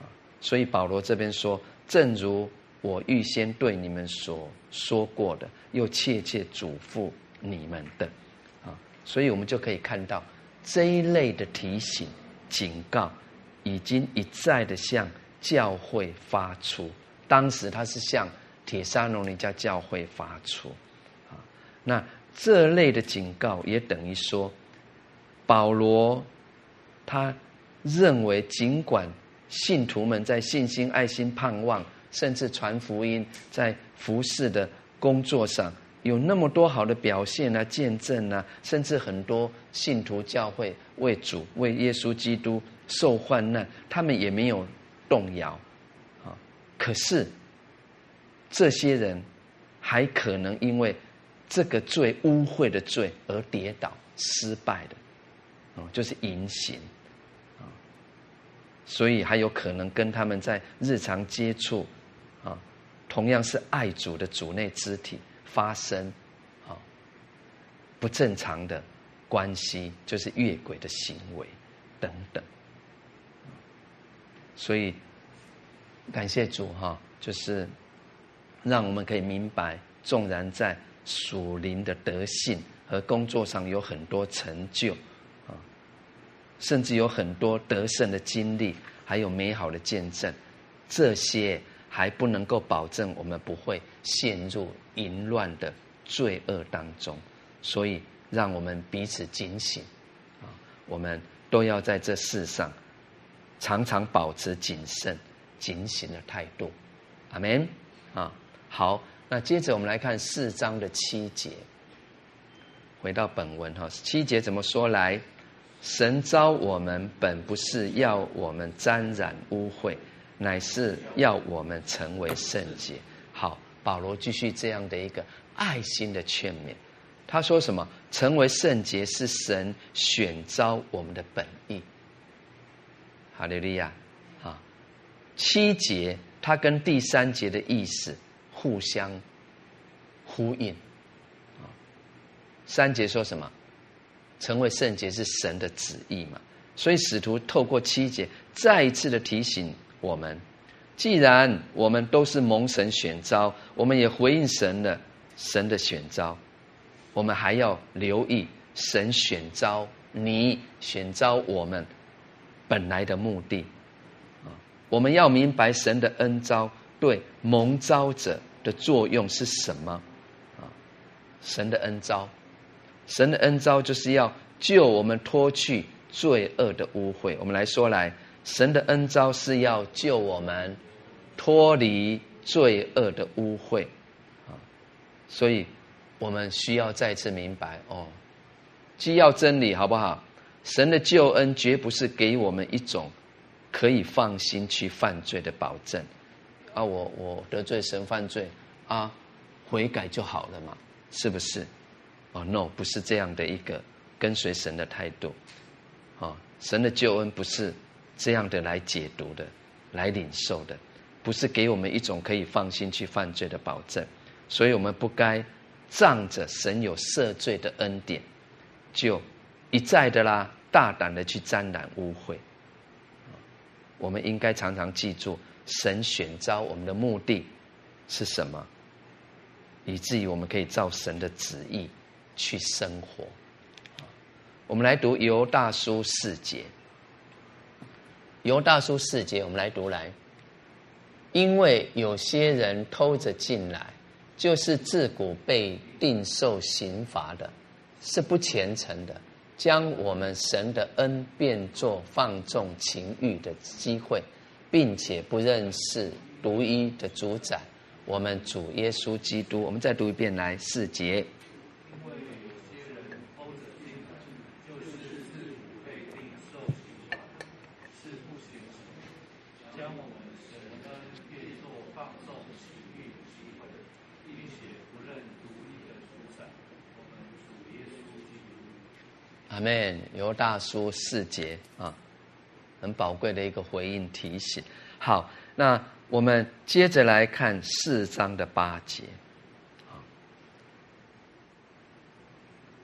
啊，所以保罗这边说，正如我预先对你们所说过的，又切切嘱咐你们的，啊，所以我们就可以看到这一类的提醒、警告，已经一再的向教会发出。当时他是向帖撒罗尼迦教会发出，啊，那这类的警告也等于说，保罗他认为，尽管信徒们在信心、爱心、盼望。甚至传福音，在服侍的工作上有那么多好的表现啊、见证啊，甚至很多信徒教会为主、为耶稣基督受患难，他们也没有动摇啊。可是这些人还可能因为这个罪污秽的罪而跌倒、失败的啊，就是淫行啊，所以还有可能跟他们在日常接触。啊同样是爱主的主内肢体发生啊不正常的关系，就是越轨的行为等等。所以感谢主哈，就是让我们可以明白，纵然在属灵的德性和工作上有很多成就，甚至有很多得胜的经历，还有美好的见证，这些。还不能够保证我们不会陷入淫乱的罪恶当中，所以让我们彼此警醒啊！我们都要在这世上常常保持谨慎、警醒的态度。阿门啊！好，那接着我们来看四章的七节，回到本文哈，七节怎么说来？神召我们本不是要我们沾染污秽。乃是要我们成为圣洁。好，保罗继续这样的一个爱心的劝勉。他说什么？成为圣洁是神选召我们的本意。哈利路亚！啊，七节它跟第三节的意思互相呼应。啊，三节说什么？成为圣洁是神的旨意嘛？所以使徒透过七节再一次的提醒。我们既然我们都是蒙神选召，我们也回应神的神的选召，我们还要留意神选召你选召我们本来的目的啊！我们要明白神的恩召对蒙召者的作用是什么啊？神的恩召，神的恩召就是要救我们脱去罪恶的污秽。我们来说来。神的恩召是要救我们脱离罪恶的污秽啊，所以我们需要再次明白哦，既要真理好不好？神的救恩绝不是给我们一种可以放心去犯罪的保证啊！我我得罪神犯罪啊，悔改就好了嘛？是不是？哦，no，不是这样的一个跟随神的态度啊！神的救恩不是。这样的来解读的，来领受的，不是给我们一种可以放心去犯罪的保证，所以我们不该仗着神有赦罪的恩典，就一再的啦，大胆的去沾染污秽。我们应该常常记住，神选召我们的目的是什么，以至于我们可以照神的旨意去生活。我们来读犹大书四节。犹大书四节，我们来读来。因为有些人偷着进来，就是自古被定受刑罚的，是不虔诚的，将我们神的恩变作放纵情欲的机会，并且不认识独一的主宰，我们主耶稣基督。我们再读一遍来四节。阿门。犹大书四节啊，很宝贵的一个回应提醒。好，那我们接着来看四章的八节。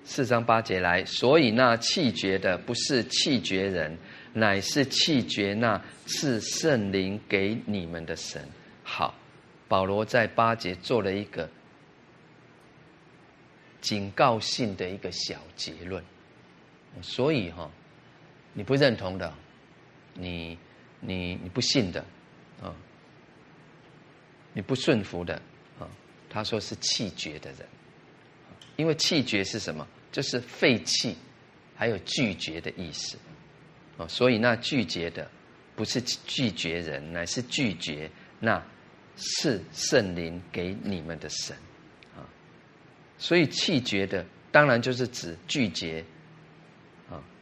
四章八节来，所以那气绝的不是气绝人，乃是气绝那是圣灵给你们的神。好，保罗在八节做了一个警告性的一个小结论。所以哈，你不认同的，你你你不信的啊，你不顺服的啊，他说是气绝的人，因为气绝是什么？就是废弃，还有拒绝的意思，啊，所以那拒绝的不是拒绝人，乃是拒绝那是圣灵给你们的神，啊，所以气绝的当然就是指拒绝，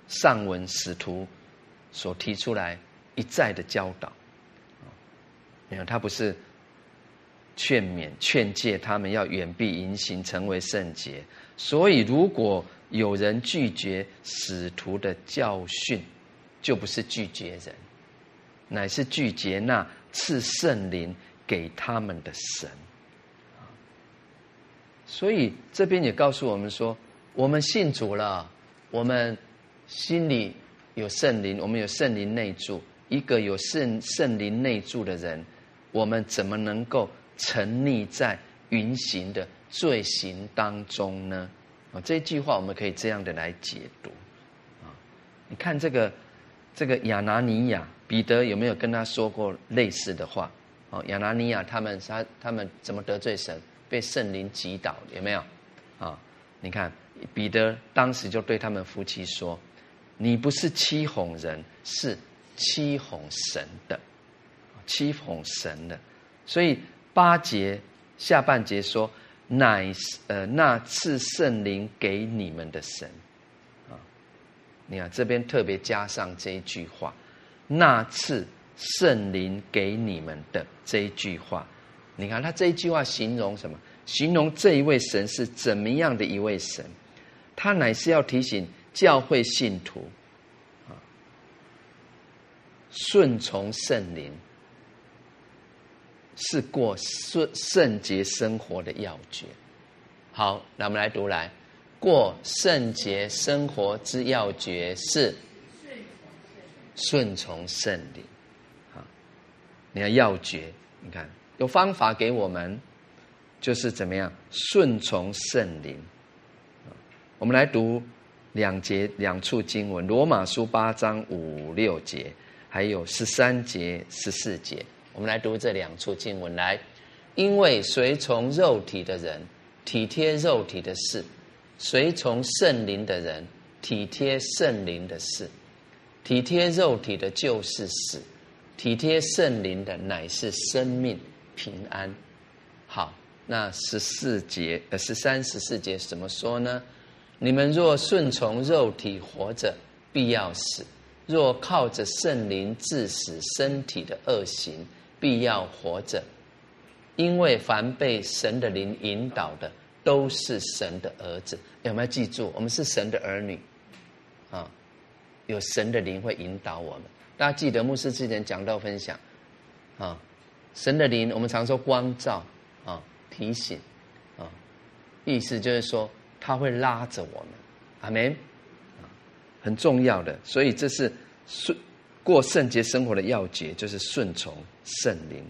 上文使徒所提出来一再的教导，啊，你看他不是劝勉劝诫他们要远避淫行，成为圣洁。所以，如果有人拒绝使徒的教训，就不是拒绝人，乃是拒绝那赐圣灵给他们的神。所以这边也告诉我们说，我们信主了，我们心里有圣灵，我们有圣灵内住。一个有圣圣灵内住的人，我们怎么能够沉溺在云行的罪行当中呢？啊，这句话我们可以这样的来解读，啊，你看这个这个亚拿尼亚，彼得有没有跟他说过类似的话？哦，亚拿尼亚他们他他们怎么得罪神？被圣灵击倒，有没有？啊，你看彼得当时就对他们夫妻说：“你不是欺哄人，是欺哄神的，欺哄神的。”所以八节下半节说。乃是呃，那赐圣灵给你们的神，啊，你看这边特别加上这一句话，那赐圣灵给你们的这一句话，你看他这一句话形容什么？形容这一位神是怎么样的一位神？他乃是要提醒教会信徒，啊，顺从圣灵。是过圣圣洁生活的要诀。好，那我们来读来，过圣洁生活之要诀是顺从圣灵。好，你看要诀，你看有方法给我们，就是怎么样顺从圣灵。我们来读两节两处经文：罗马书八章五六节，还有十三节十四节。我们来读这两处经文来，因为随从肉体的人体贴肉体的事，随从圣灵的人体贴圣灵的事。体贴肉体的就是死，体贴圣灵的乃是生命平安。好，那十四节呃十三十四节怎么说呢？你们若顺从肉体活着，必要死；若靠着圣灵致死身体的恶行。必要活着，因为凡被神的灵引导的，都是神的儿子。有没有记住？我们是神的儿女，啊，有神的灵会引导我们。大家记得牧师之前讲到分享，啊，神的灵，我们常说光照，啊，提醒，啊，意思就是说他会拉着我们。阿门，很重要的。所以这是顺过圣洁生活的要诀，就是顺从。圣灵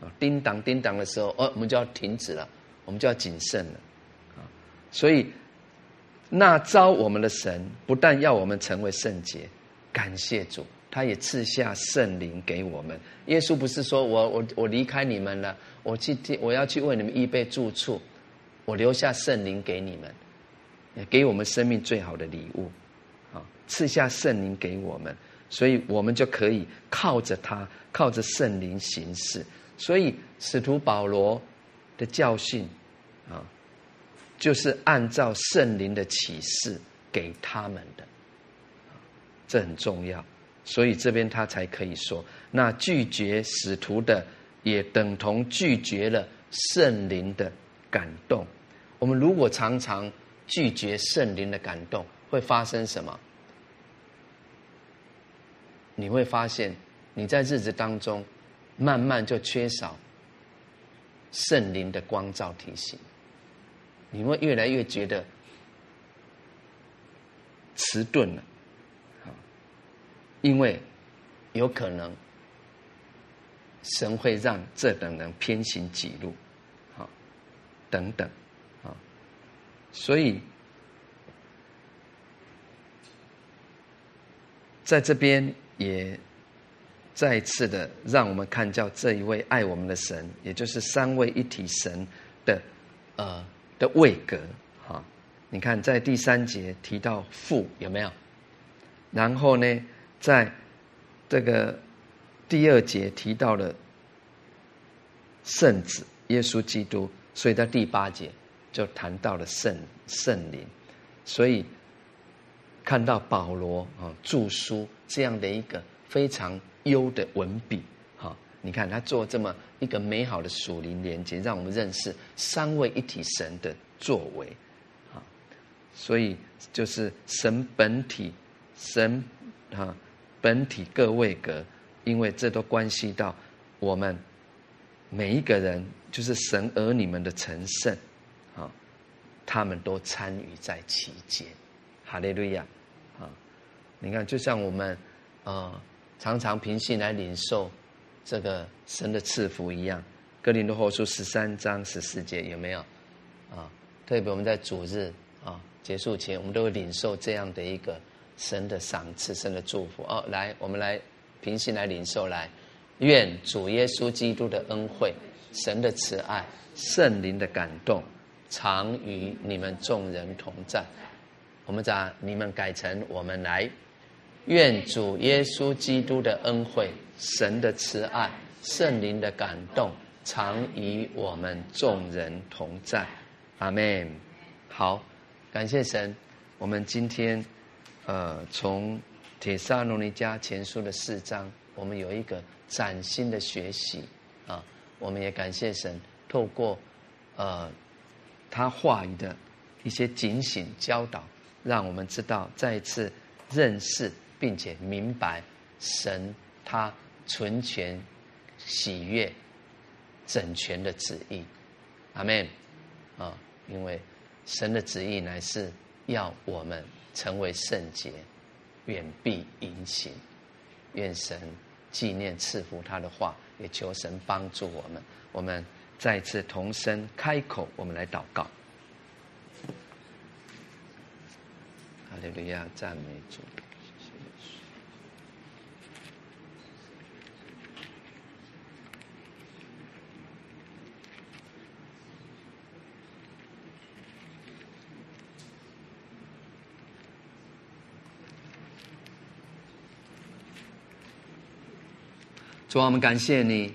啊，叮当叮当的时候，哦，我们就要停止了，我们就要谨慎了啊。所以，那招我们的神不但要我们成为圣洁，感谢主，他也赐下圣灵给我们。耶稣不是说我我我离开你们了，我去我要去为你们预备住处，我留下圣灵给你们，给我们生命最好的礼物啊，赐下圣灵给我们。所以我们就可以靠着他，靠着圣灵行事。所以使徒保罗的教训啊，就是按照圣灵的启示给他们的，这很重要。所以这边他才可以说，那拒绝使徒的，也等同拒绝了圣灵的感动。我们如果常常拒绝圣灵的感动，会发生什么？你会发现，你在日子当中，慢慢就缺少圣灵的光照提醒，你会越来越觉得迟钝了，因为有可能神会让这等人偏行己路，好，等等，所以在这边也。再次的，让我们看叫这一位爱我们的神，也就是三位一体神的，呃的位格哈。你看，在第三节提到父有没有？然后呢，在这个第二节提到了圣子耶稣基督，所以在第八节就谈到了圣圣灵。所以看到保罗啊著书这样的一个非常。优的文笔，哈，你看他做这么一个美好的属灵连接，让我们认识三位一体神的作为，啊，所以就是神本体，神啊本体各位格，因为这都关系到我们每一个人，就是神儿女们的成圣，他们都参与在其间，哈利路亚，啊，你看就像我们啊。常常平信来领受这个神的赐福一样，哥林多后书十三章十四节有没有？啊，特别我们在主日啊结束前，我们都会领受这样的一个神的赏赐、神的祝福。哦，来，我们来平信来领受来，愿主耶稣基督的恩惠、神的慈爱、圣灵的感动，常与你们众人同在。我们把你们改成我们来。愿主耶稣基督的恩惠、神的慈爱、圣灵的感动，常与我们众人同在。阿门。好，感谢神。我们今天，呃，从帖撒罗尼迦前书的四章，我们有一个崭新的学习啊。我们也感谢神，透过呃他话语的一些警醒教导，让我们知道再一次认识。并且明白神他存全、喜悦、整全的旨意，阿门啊！因为神的旨意乃是要我们成为圣洁，远避淫行。愿神纪念赐福他的话，也求神帮助我们。我们再次同声开口，我们来祷告。哈利路亚，赞美主。主啊，我们感谢你，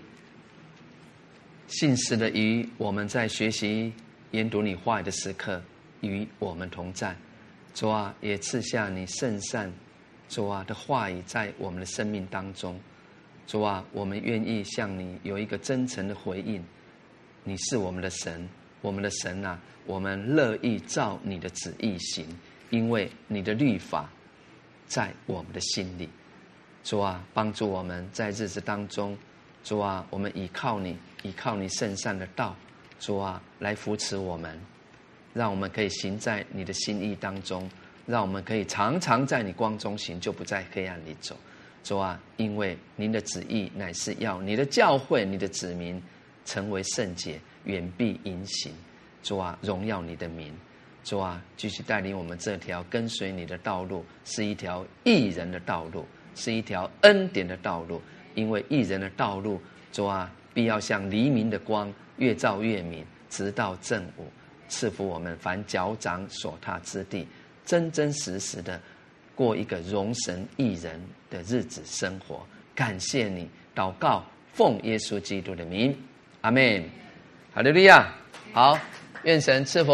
信实的与我们在学习研读你话语的时刻与我们同在。主啊，也赐下你圣善，主啊的话语在我们的生命当中。主啊，我们愿意向你有一个真诚的回应。你是我们的神，我们的神啊，我们乐意照你的旨意行，因为你的律法在我们的心里。主啊，帮助我们在日子当中，主啊，我们依靠你，依靠你圣善的道，主啊，来扶持我们，让我们可以行在你的心意当中，让我们可以常常在你光中行，就不在黑暗里走。主啊，因为您的旨意乃是要你的教会、你的子民成为圣洁，远避淫行。主啊，荣耀你的名。主啊，继续带领我们这条跟随你的道路，是一条义人的道路。是一条恩典的道路，因为义人的道路，主啊，必要像黎明的光，越照越明，直到正午，赐福我们凡脚掌所踏之地，真真实实的过一个荣神义人的日子生活。感谢你，祷告，奉耶稣基督的名，阿门。哈利路亚。好，愿神赐福。